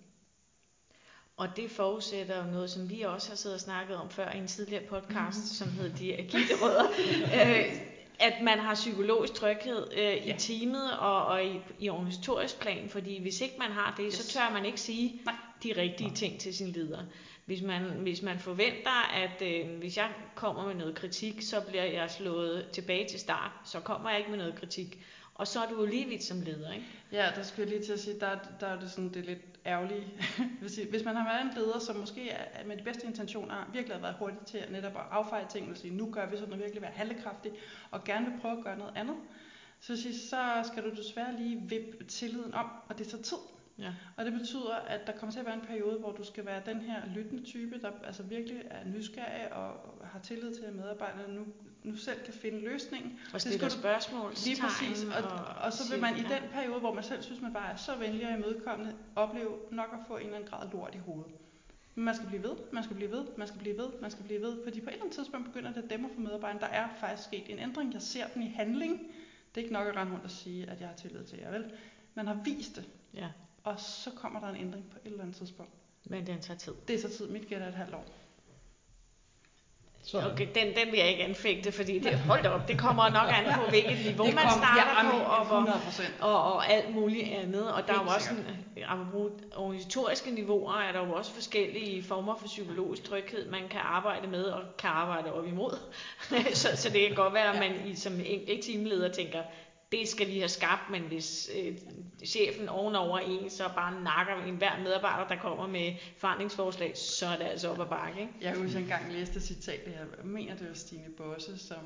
[SPEAKER 1] Og det forudsætter jo noget, som vi også har siddet og snakket om før i en tidligere podcast, mm. som hed De Agile Rødder. øh, at man har psykologisk tryghed øh, ja. I teamet og, og i, i organisatorisk plan, fordi hvis ikke man har det, yes. så tør man ikke sige
[SPEAKER 2] Nej.
[SPEAKER 1] de rigtige ting til sin leder. Hvis man, hvis man forventer, at øh, hvis jeg kommer med noget kritik, så bliver jeg slået tilbage til start, så kommer jeg ikke med noget kritik. Og så er du jo lige vidt som leder, ikke?
[SPEAKER 2] Ja, der skulle jeg lige til at sige, der, der er det sådan, det er lidt ærgerlige. Hvis man har været en leder, som måske er med de bedste intentioner virkelig har været hurtig til at netop at affeje ting og sige, nu gør vi sådan og virkelig være handlekraftig, og gerne vil prøve at gøre noget andet, så, sige, så skal du desværre lige vippe tilliden om, og det tager tid.
[SPEAKER 1] Ja.
[SPEAKER 2] Og det betyder, at der kommer til at være en periode, hvor du skal være den her lyttende type, der altså virkelig er nysgerrig og har tillid til, at medarbejderne nu, nu selv kan finde løsningen.
[SPEAKER 1] Og
[SPEAKER 2] skal du-
[SPEAKER 1] spørgsmål.
[SPEAKER 2] Lige præcis, og, og, og så vil man i den periode, hvor man selv synes, man bare er så venlig og imødekommende, opleve nok at få en eller anden grad lort i hovedet. Men man skal blive ved, man skal blive ved, man skal blive ved, man skal blive ved, fordi på et eller andet tidspunkt begynder det at dæmme for medarbejderen. Der er faktisk sket en ændring, jeg ser den i handling. Det er ikke nok at rende rundt og sige, at jeg har tillid til jer, vel? Man har vist det,
[SPEAKER 1] Ja,
[SPEAKER 2] og så kommer der en ændring på et eller andet tidspunkt.
[SPEAKER 1] men den tager tid.
[SPEAKER 2] Det er så tid, mit gæt er et halvt år.
[SPEAKER 1] Okay, den, den vil jeg ikke anfægte, fordi det, hold da op, det kommer nok an på, hvilket niveau
[SPEAKER 2] Det
[SPEAKER 1] man
[SPEAKER 2] kom-
[SPEAKER 1] starter
[SPEAKER 2] ja,
[SPEAKER 1] på, og, hvor,
[SPEAKER 2] 100 procent.
[SPEAKER 1] og, og alt muligt andet. Og der er jo
[SPEAKER 2] Helt
[SPEAKER 1] også en, organisatoriske niveauer, er der jo også forskellige former for psykologisk tryghed, man kan arbejde med og kan arbejde op imod. så, så det kan godt være, at man i, som enkelt teamleder tænker, det skal vi have skabt, men hvis øh, chefen ovenover en så bare nakker en hver medarbejder, der kommer med forandringsforslag, så er det altså op ad bakke. Ikke?
[SPEAKER 2] Jeg husker engang læste et citat, jeg mener det var Stine Bosse, som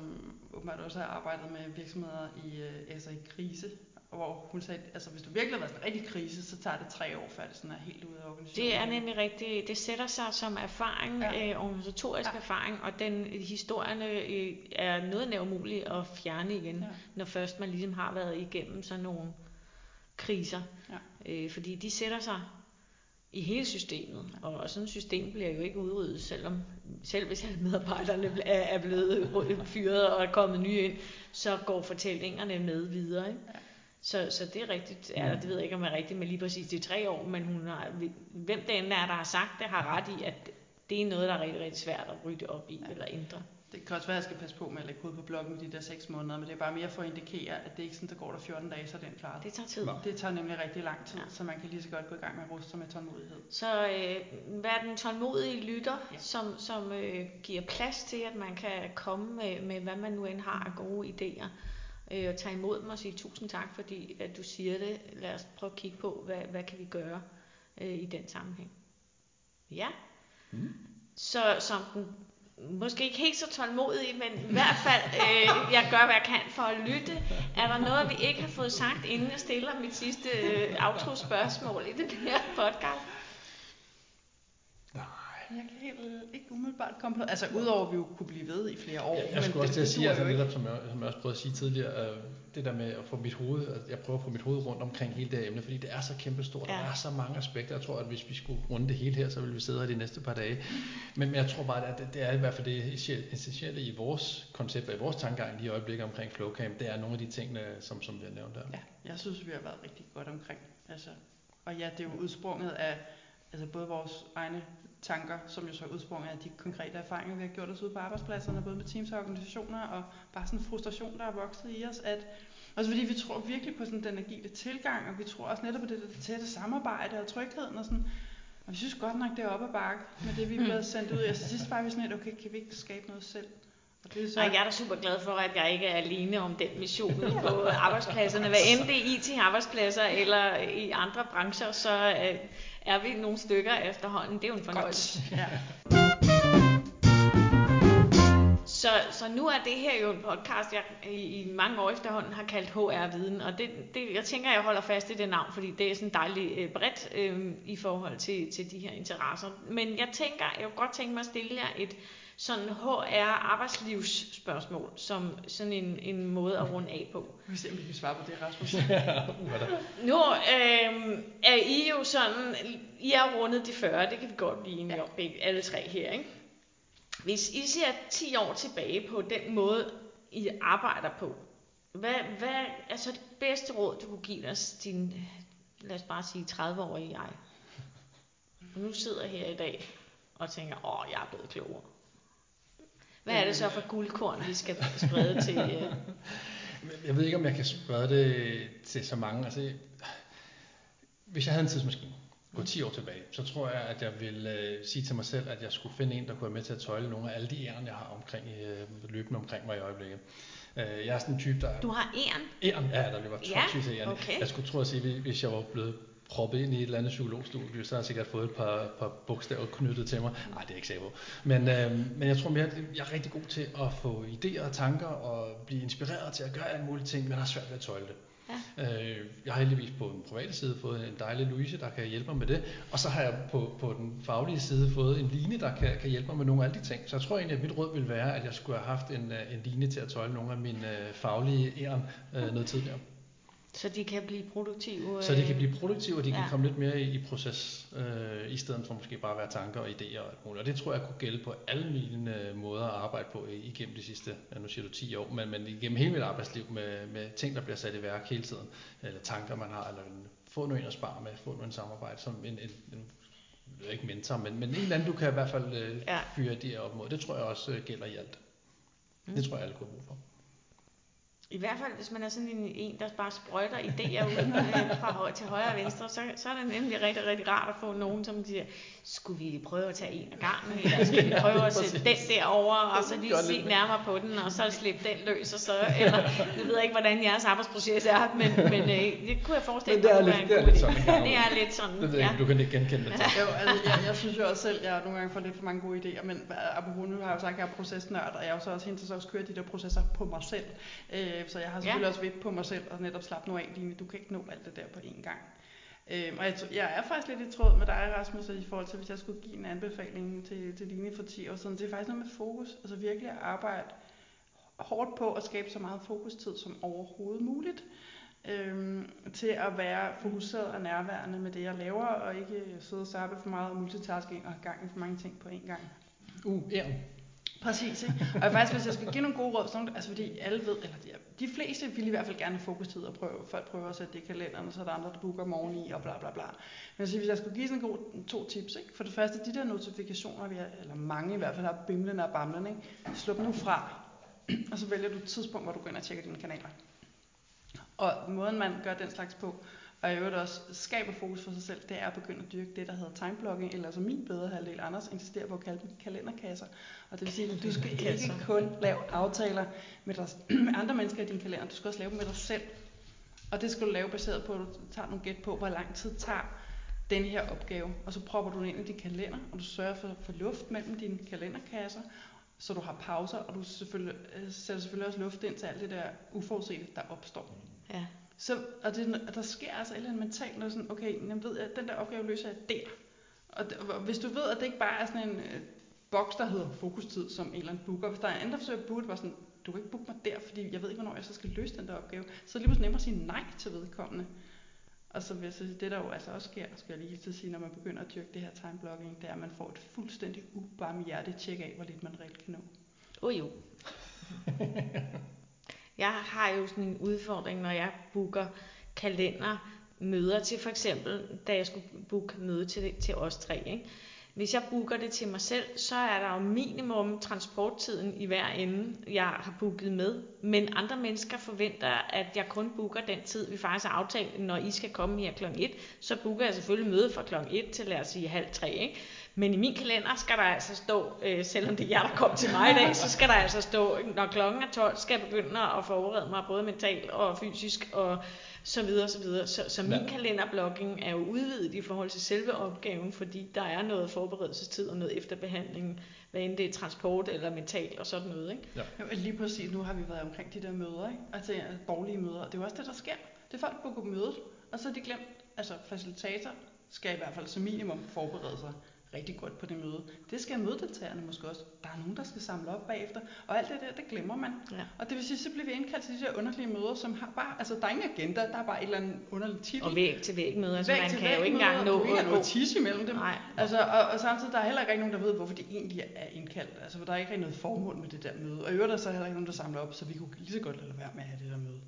[SPEAKER 2] åbenbart også har arbejdet med virksomheder i, øh, altså i krise, hvor hun sagde, altså hvis du virkelig har været sådan en rigtig krise, så tager det tre år, før det sådan er helt ude af organisationen.
[SPEAKER 1] Det er nemlig rigtigt. Det sætter sig som erfaring,
[SPEAKER 2] Ja.
[SPEAKER 1] øh, organisatorisk
[SPEAKER 2] Ja.
[SPEAKER 1] erfaring, og den historierne øh, er noget nær umuligt at fjerne igen,
[SPEAKER 2] Ja.
[SPEAKER 1] når først man ligesom har været igennem sådan nogle kriser.
[SPEAKER 2] Ja.
[SPEAKER 1] Øh, fordi de sætter sig i hele systemet, og sådan et system bliver jo ikke udryddet, selvom selv hvis alle medarbejderne er er blevet fyret og er kommet nye ind, så går fortællingerne med videre. Ikke?
[SPEAKER 2] Ja.
[SPEAKER 1] Så, så det er rigtigt, ja, det ved jeg ikke om er rigtigt, men lige præcis det er tre år, men hun har, hvem det end er, der har sagt det, har ret i, at det er noget, der er rigtig, rigtig svært at rydde op i
[SPEAKER 2] Ja.
[SPEAKER 1] eller ændre.
[SPEAKER 2] Det kan også være, at jeg skal passe på med at lægge hovedet på blokken med de der seks måneder, men det er bare mere for at indikere, at det ikke sådan, der går der 14 dage, så den klaret.
[SPEAKER 1] Det tager tid.
[SPEAKER 2] Det tager nemlig rigtig lang tid,
[SPEAKER 1] Ja.
[SPEAKER 2] så man kan lige så godt gå i gang med at ruste sig med tålmodighed.
[SPEAKER 1] Så øh, vær den tålmodige lytter,
[SPEAKER 2] ja.
[SPEAKER 1] som, som øh, giver plads til, at man kan komme med, med hvad man nu end har af gode idéer. Øh, og tage imod dem og sige tusind tak, fordi at du siger det. Lad os prøve at kigge på, hvad, hvad kan vi gøre øh, i den sammenhæng. Ja.
[SPEAKER 3] Mm.
[SPEAKER 1] Så som den måske ikke helt så tålmodig, men i hvert fald, øh, jeg gør, hvad jeg kan for at lytte. Er der noget, vi ikke har fået sagt, inden jeg stiller mit sidste øh, outro-spørgsmål i den her podcast?
[SPEAKER 2] Jeg kan helt ikke umiddelbart komme på Altså udover at vi jo kunne blive ved i flere år.
[SPEAKER 3] Jeg, jeg skulle også til at sige, altså netop som jeg, som jeg også prøvede at sige tidligere, øh, det der med at få mit hoved, at jeg prøver at få mit hoved rundt omkring hele det her emne, fordi det er så kæmpestort, ja. der er så mange aspekter. Jeg tror, at hvis vi skulle runde det hele her, så ville vi sidde her de næste par dage. Men, men jeg tror bare, at det, det er i hvert fald det essentielle i vores koncept og i vores tankegang lige i øjeblikket omkring Flowcamp, det er nogle af de ting, som, som vi har nævnt der.
[SPEAKER 2] Ja, jeg synes, vi har været rigtig godt omkring. Altså, og ja, det er jo udsprunget af altså både vores egne tanker, som jo så udspringer af de konkrete erfaringer, vi har gjort os ude på arbejdspladserne, både med teams og organisationer, og bare sådan en frustration, der er vokset i os, at også fordi vi tror virkelig på sådan den agile tilgang, og vi tror også netop på det, det tætte samarbejde og trygheden og sådan. Og vi synes godt nok, det er op ad bakke med det, vi er blevet sendt ud. Jeg sidst var vi sådan lidt, okay, kan vi ikke skabe noget selv?
[SPEAKER 1] Og det er så... Ej, jeg er da super glad for, at jeg ikke er alene om den mission på arbejdspladserne. Hvad end det er IT-arbejdspladser eller i andre brancher, så øh, er vi nogle stykker efterhånden. Det er jo en fornøjelse. Ja. Så, så nu er det her jo en podcast, jeg i, i mange år efterhånden har kaldt HR-viden, og det, det, jeg tænker, jeg holder fast i det navn, fordi det er sådan dejligt øh, bredt øh, i forhold til, til de her interesser. Men jeg tænker, jeg kunne godt tænke mig at stille jer et sådan HR arbejdslivsspørgsmål, som sådan en, en måde at runde af på.
[SPEAKER 2] Om vi kan svare på det, Rasmus.
[SPEAKER 1] nu øh, er I jo sådan, I har rundet de 40, det kan vi godt blive enige om, begge, alle tre her, ikke? Hvis I ser 10 år tilbage på den måde, I arbejder på, hvad, hvad er så det bedste råd, du kunne give os, din, lad os bare sige 30-årige jeg? Nu sidder her i dag og tænker, åh, jeg er blevet klogere. Hvad er det så for guldkorn, vi skal sprede til? Uh...
[SPEAKER 3] Jeg ved ikke, om jeg kan sprede det til så mange. Altså, hvis jeg havde en tidsmaskine, gå 10 år tilbage, så tror jeg, at jeg vil øh, sige til mig selv, at jeg skulle finde en, der kunne være med til at tøjle nogle af alle de æren, jeg har omkring, øh, løbende omkring mig i øjeblikket. Øh, jeg er sådan en type, der...
[SPEAKER 1] Du har æren?
[SPEAKER 3] Æren, ja, der løber ja, æren. Okay. Jeg skulle tro at sige, hvis jeg var blevet proppet ind i et eller andet psykologstudie, så har jeg sikkert fået et par, par bogstaver knyttet til mig. Nej, det er ikke sikker på. Men, øh, men jeg tror mere, at jeg er rigtig god til at få idéer og tanker og blive inspireret til at gøre alle mulige ting, men har svært ved at tøjle det. Ja. Øh, jeg har heldigvis på den private side fået en dejlig Louise, der kan hjælpe mig med det. Og så har jeg på, på den faglige side fået en line, der kan, kan hjælpe mig med nogle af de ting. Så jeg tror egentlig, at mit råd ville være, at jeg skulle have haft en, øh, en line til at tøjle nogle af mine øh, faglige æren øh, noget tidligere.
[SPEAKER 1] Så de kan blive produktive?
[SPEAKER 3] Så de kan blive produktive, og de ja. kan komme lidt mere i, i proces, øh, i stedet for måske bare at være tanker og idéer og alt muligt. Og det tror jeg kunne gælde på alle mine øh, måder at arbejde på igennem de sidste, ja, nu siger du 10 år, men, men igennem hele mit arbejdsliv med, med ting, der bliver sat i værk hele tiden, eller tanker man har, eller få noget ind at spare med, få noget samarbejde, som en, en, en ikke mentor, men, men en eller anden, du kan i hvert fald øh, ja. fyre de op mod. Det tror jeg også øh, gælder i alt. Mm. Det tror jeg, alle kunne bruge for.
[SPEAKER 1] I hvert fald, hvis man er sådan en, en der bare sprøjter idéer ud øh, fra højre til højre og venstre, så, så er det nemlig rigtig, rigtig rart at få nogen, som siger, skulle vi prøve at tage en af gangen, eller skal vi prøve at sætte den derover og så lige se nærmere på den, og så slippe den løs, og så, eller, jeg ved ikke, hvordan jeres arbejdsproces er, men, men øh, det kunne jeg forestille
[SPEAKER 3] mig,
[SPEAKER 1] det
[SPEAKER 3] er lidt, det er lidt sådan.
[SPEAKER 1] Det er lidt sådan,
[SPEAKER 3] det ved jeg, ja. du kan ikke genkende det.
[SPEAKER 2] Jo, altså, jeg, jeg, synes jo også selv, jeg nogle gange får lidt for mange gode idéer, men apropos nu har jeg jo sagt, at jeg er procesnørd, og jeg er jo så også hende til at køre de der processer på mig selv. Øh, så jeg har selvfølgelig ja. også ved på mig selv og netop slappe nu af, Line. Du kan ikke nå alt det der på én gang. Øhm, og jeg, jeg er faktisk lidt i tråd med dig, Rasmus, i forhold til, hvis jeg skulle give en anbefaling til, til Line for 10 år siden. Det er faktisk noget med fokus. Altså virkelig at arbejde hårdt på at skabe så meget fokustid som overhovedet muligt. Øhm, til at være fokuseret og nærværende med det, jeg laver, og ikke sidde og sappe for meget multitasking og have gang i for mange ting på én gang.
[SPEAKER 3] Uh, ja.
[SPEAKER 2] Præcis, ikke? Og faktisk, hvis jeg skal give nogle gode råd, så altså fordi alle ved, eller de, de fleste vil i hvert fald gerne have fokustid og prøve, folk prøver at sætte det i kalenderen, og så er der andre, der booker morgen i, og bla bla bla. Men hvis jeg skulle give sådan en god, to tips, ikke? For det første, de der notifikationer, vi har, eller mange i hvert fald har bimlende og bamlende, ikke? Slå dem nu fra, og så vælger du et tidspunkt, hvor du går ind og tjekker dine kanaler. Og måden, man gør den slags på, og i øvrigt også skaber fokus for sig selv, det er at begynde at dyrke det, der hedder timeblocking, eller som min bedre halvdel Anders insisterer på at kalde dem kalenderkasser. Og det vil sige, at du skal ikke kun lave aftaler med, dig, med andre mennesker i din kalender, du skal også lave dem med dig selv. Og det skal du lave baseret på, at du tager nogle gæt på, hvor lang tid tager den her opgave. Og så propper du den ind i din kalender, og du sørger for, for luft mellem dine kalenderkasser. så du har pauser, og du selvfølgelig, øh, sætter selvfølgelig også luft ind til alt det der uforudsete, der opstår.
[SPEAKER 1] Ja.
[SPEAKER 2] Så, og, det, og der sker altså et eller andet mentalt, når sådan, okay, jeg ved, at den der opgave løser jeg der. Og, det, og hvis du ved, at det ikke bare er sådan en øh, boks, der hedder fokustid, som en eller anden booker. Hvis der er en, der forsøger at booke, var sådan, du kan ikke booke mig der, fordi jeg ved ikke, hvornår jeg så skal løse den der opgave. Så er det lige pludselig nemmere at sige nej til vedkommende. Og så vil jeg sige, det der jo altså også sker, skal jeg lige til at sige, når man begynder at dyrke det her time blocking, det er, at man får et fuldstændig ubarmhjertigt tjek af, hvor lidt man reelt kan nå.
[SPEAKER 1] Oh jo. jeg har jo sådan en udfordring, når jeg booker kalender møder til for eksempel, da jeg skulle booke møde til, til os tre. Ikke? Hvis jeg booker det til mig selv, så er der jo minimum transporttiden i hver ende, jeg har booket med. Men andre mennesker forventer, at jeg kun booker den tid, vi faktisk har aftalt, når I skal komme her kl. 1. Så booker jeg selvfølgelig møde fra kl. 1 til lad os sige halv 3. Ikke? Men i min kalender skal der altså stå, øh, selvom det er jer, der kom til mig i dag, så skal der altså stå, når klokken er 12, skal jeg begynde at forberede mig både mentalt og fysisk og så videre, så videre. Så, så min ja. kalenderblokking er jo udvidet i forhold til selve opgaven, fordi der er noget forberedelsestid og noget efterbehandling, hvad end det er transport eller mental og sådan noget. Ikke?
[SPEAKER 2] Ja. Jo, lige præcis, nu har vi været omkring de der møder, ikke? altså dårlige møder, det er jo også det, der sker. Det er folk, der booker mødet, og så er de glemt, altså facilitator skal i hvert fald som minimum forberede sig rigtig godt på det møde. Det skal mødedeltagerne måske også. Der er nogen, der skal samle op bagefter. Og alt det der, det glemmer man. Ja. Og det vil sige, så bliver vi indkaldt til de der underlige møder, som har bare, altså der er ingen agenda, der er bare et eller andet underligt titel.
[SPEAKER 1] Og væg til væg møder, altså man kan jo ikke engang nå
[SPEAKER 2] at gå. tisse imellem dem. Nej. Altså, og, og, samtidig der er heller ikke nogen, der ved, hvorfor de egentlig er indkaldt. Altså, for der er ikke noget formål med det der møde. Og i øvrigt er så heller ikke nogen, der samler op, så vi kunne lige så godt lade være med at have det der møde.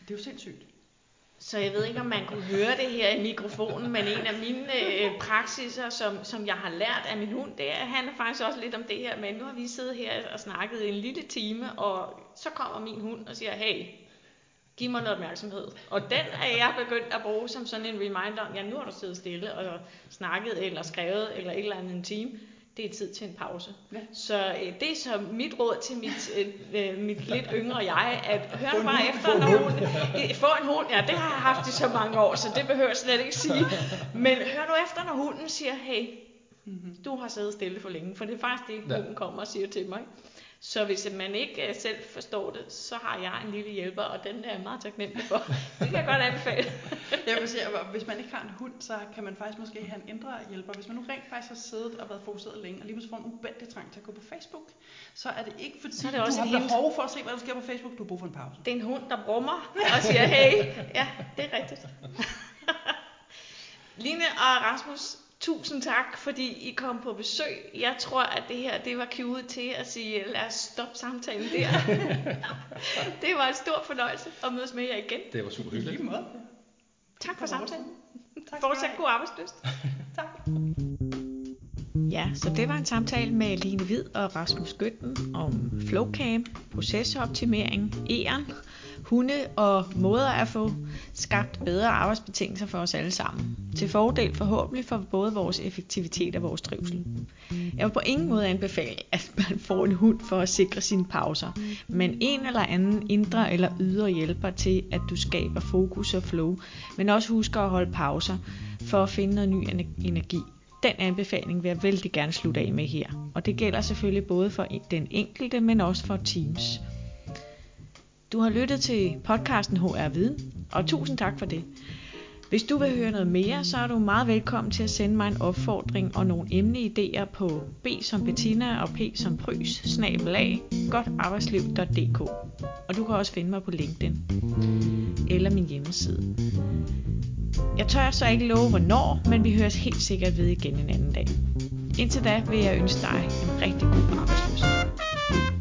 [SPEAKER 2] Det er jo sindssygt.
[SPEAKER 1] Så jeg ved ikke, om man kunne høre det her i mikrofonen, men en af mine øh, praksiser, som, som jeg har lært af min hund, det er, handler faktisk også lidt om det her, men nu har vi siddet her og snakket en lille time, og så kommer min hund og siger, hey, giv mig noget opmærksomhed. Og den er jeg begyndt at bruge som sådan en reminder om, ja, nu har du siddet stille og snakket eller skrevet eller et eller andet en time det er tid til en pause. Ja. Så øh, det er så mit råd til mit, øh, øh mit lidt yngre jeg, at hør bare efter, når hun få en hund, ja det har jeg haft i så mange år, så det behøver jeg slet ikke sige. Men hør nu efter, når hunden siger, hey, mm-hmm. du har siddet stille for længe, for det er faktisk det, ja. hunden kommer og siger til mig. Så hvis man ikke øh, selv forstår det, så har jeg en lille hjælper, og den er jeg meget taknemmelig for. Det kan jeg godt anbefale.
[SPEAKER 2] jeg vil sige, at hvis man ikke har en hund, så kan man faktisk måske have en indre hjælper. Hvis man nu rent faktisk har siddet og været fokuseret længe, og lige pludselig får en ubændig trang til at gå på Facebook, så er det ikke fordi, så er det også du har behov for at se, hvad der sker på Facebook. Du har brug for en pause.
[SPEAKER 1] Det er en hund, der brummer og siger, hey, ja, det er rigtigt. Line og Rasmus, Tusind tak, fordi I kom på besøg. Jeg tror, at det her det var cue til at sige, lad os stoppe samtalen der. det var en stor fornøjelse at mødes med jer igen.
[SPEAKER 3] Det var super hyggeligt.
[SPEAKER 2] Lige måde.
[SPEAKER 1] Tak for samtalen. Tak Fortsæt god arbejdsløst.
[SPEAKER 2] tak.
[SPEAKER 1] Ja, så det var en samtale med Line Hvid og Rasmus Gøtten om Flowcam, procesoptimering, ERN hunde og måder at få skabt bedre arbejdsbetingelser for os alle sammen. Til fordel forhåbentlig for både vores effektivitet og vores trivsel. Jeg vil på ingen måde anbefale, at man får en hund for at sikre sine pauser, men en eller anden indre eller ydre hjælper til, at du skaber fokus og flow, men også husker at holde pauser for at finde noget ny energi den anbefaling vil jeg vældig gerne slutte af med her. Og det gælder selvfølgelig både for den enkelte, men også for teams. Du har lyttet til podcasten HR Viden, og tusind tak for det. Hvis du vil høre noget mere, så er du meget velkommen til at sende mig en opfordring og nogle emneidéer på b som Bettina og p som Prys, snabelag, godtarbejdsliv.dk. Og du kan også finde mig på LinkedIn eller min hjemmeside. Jeg tør så ikke love hvornår, men vi høres helt sikkert ved igen en anden dag. Indtil da vil jeg ønske dig en rigtig god arbejdsløshed.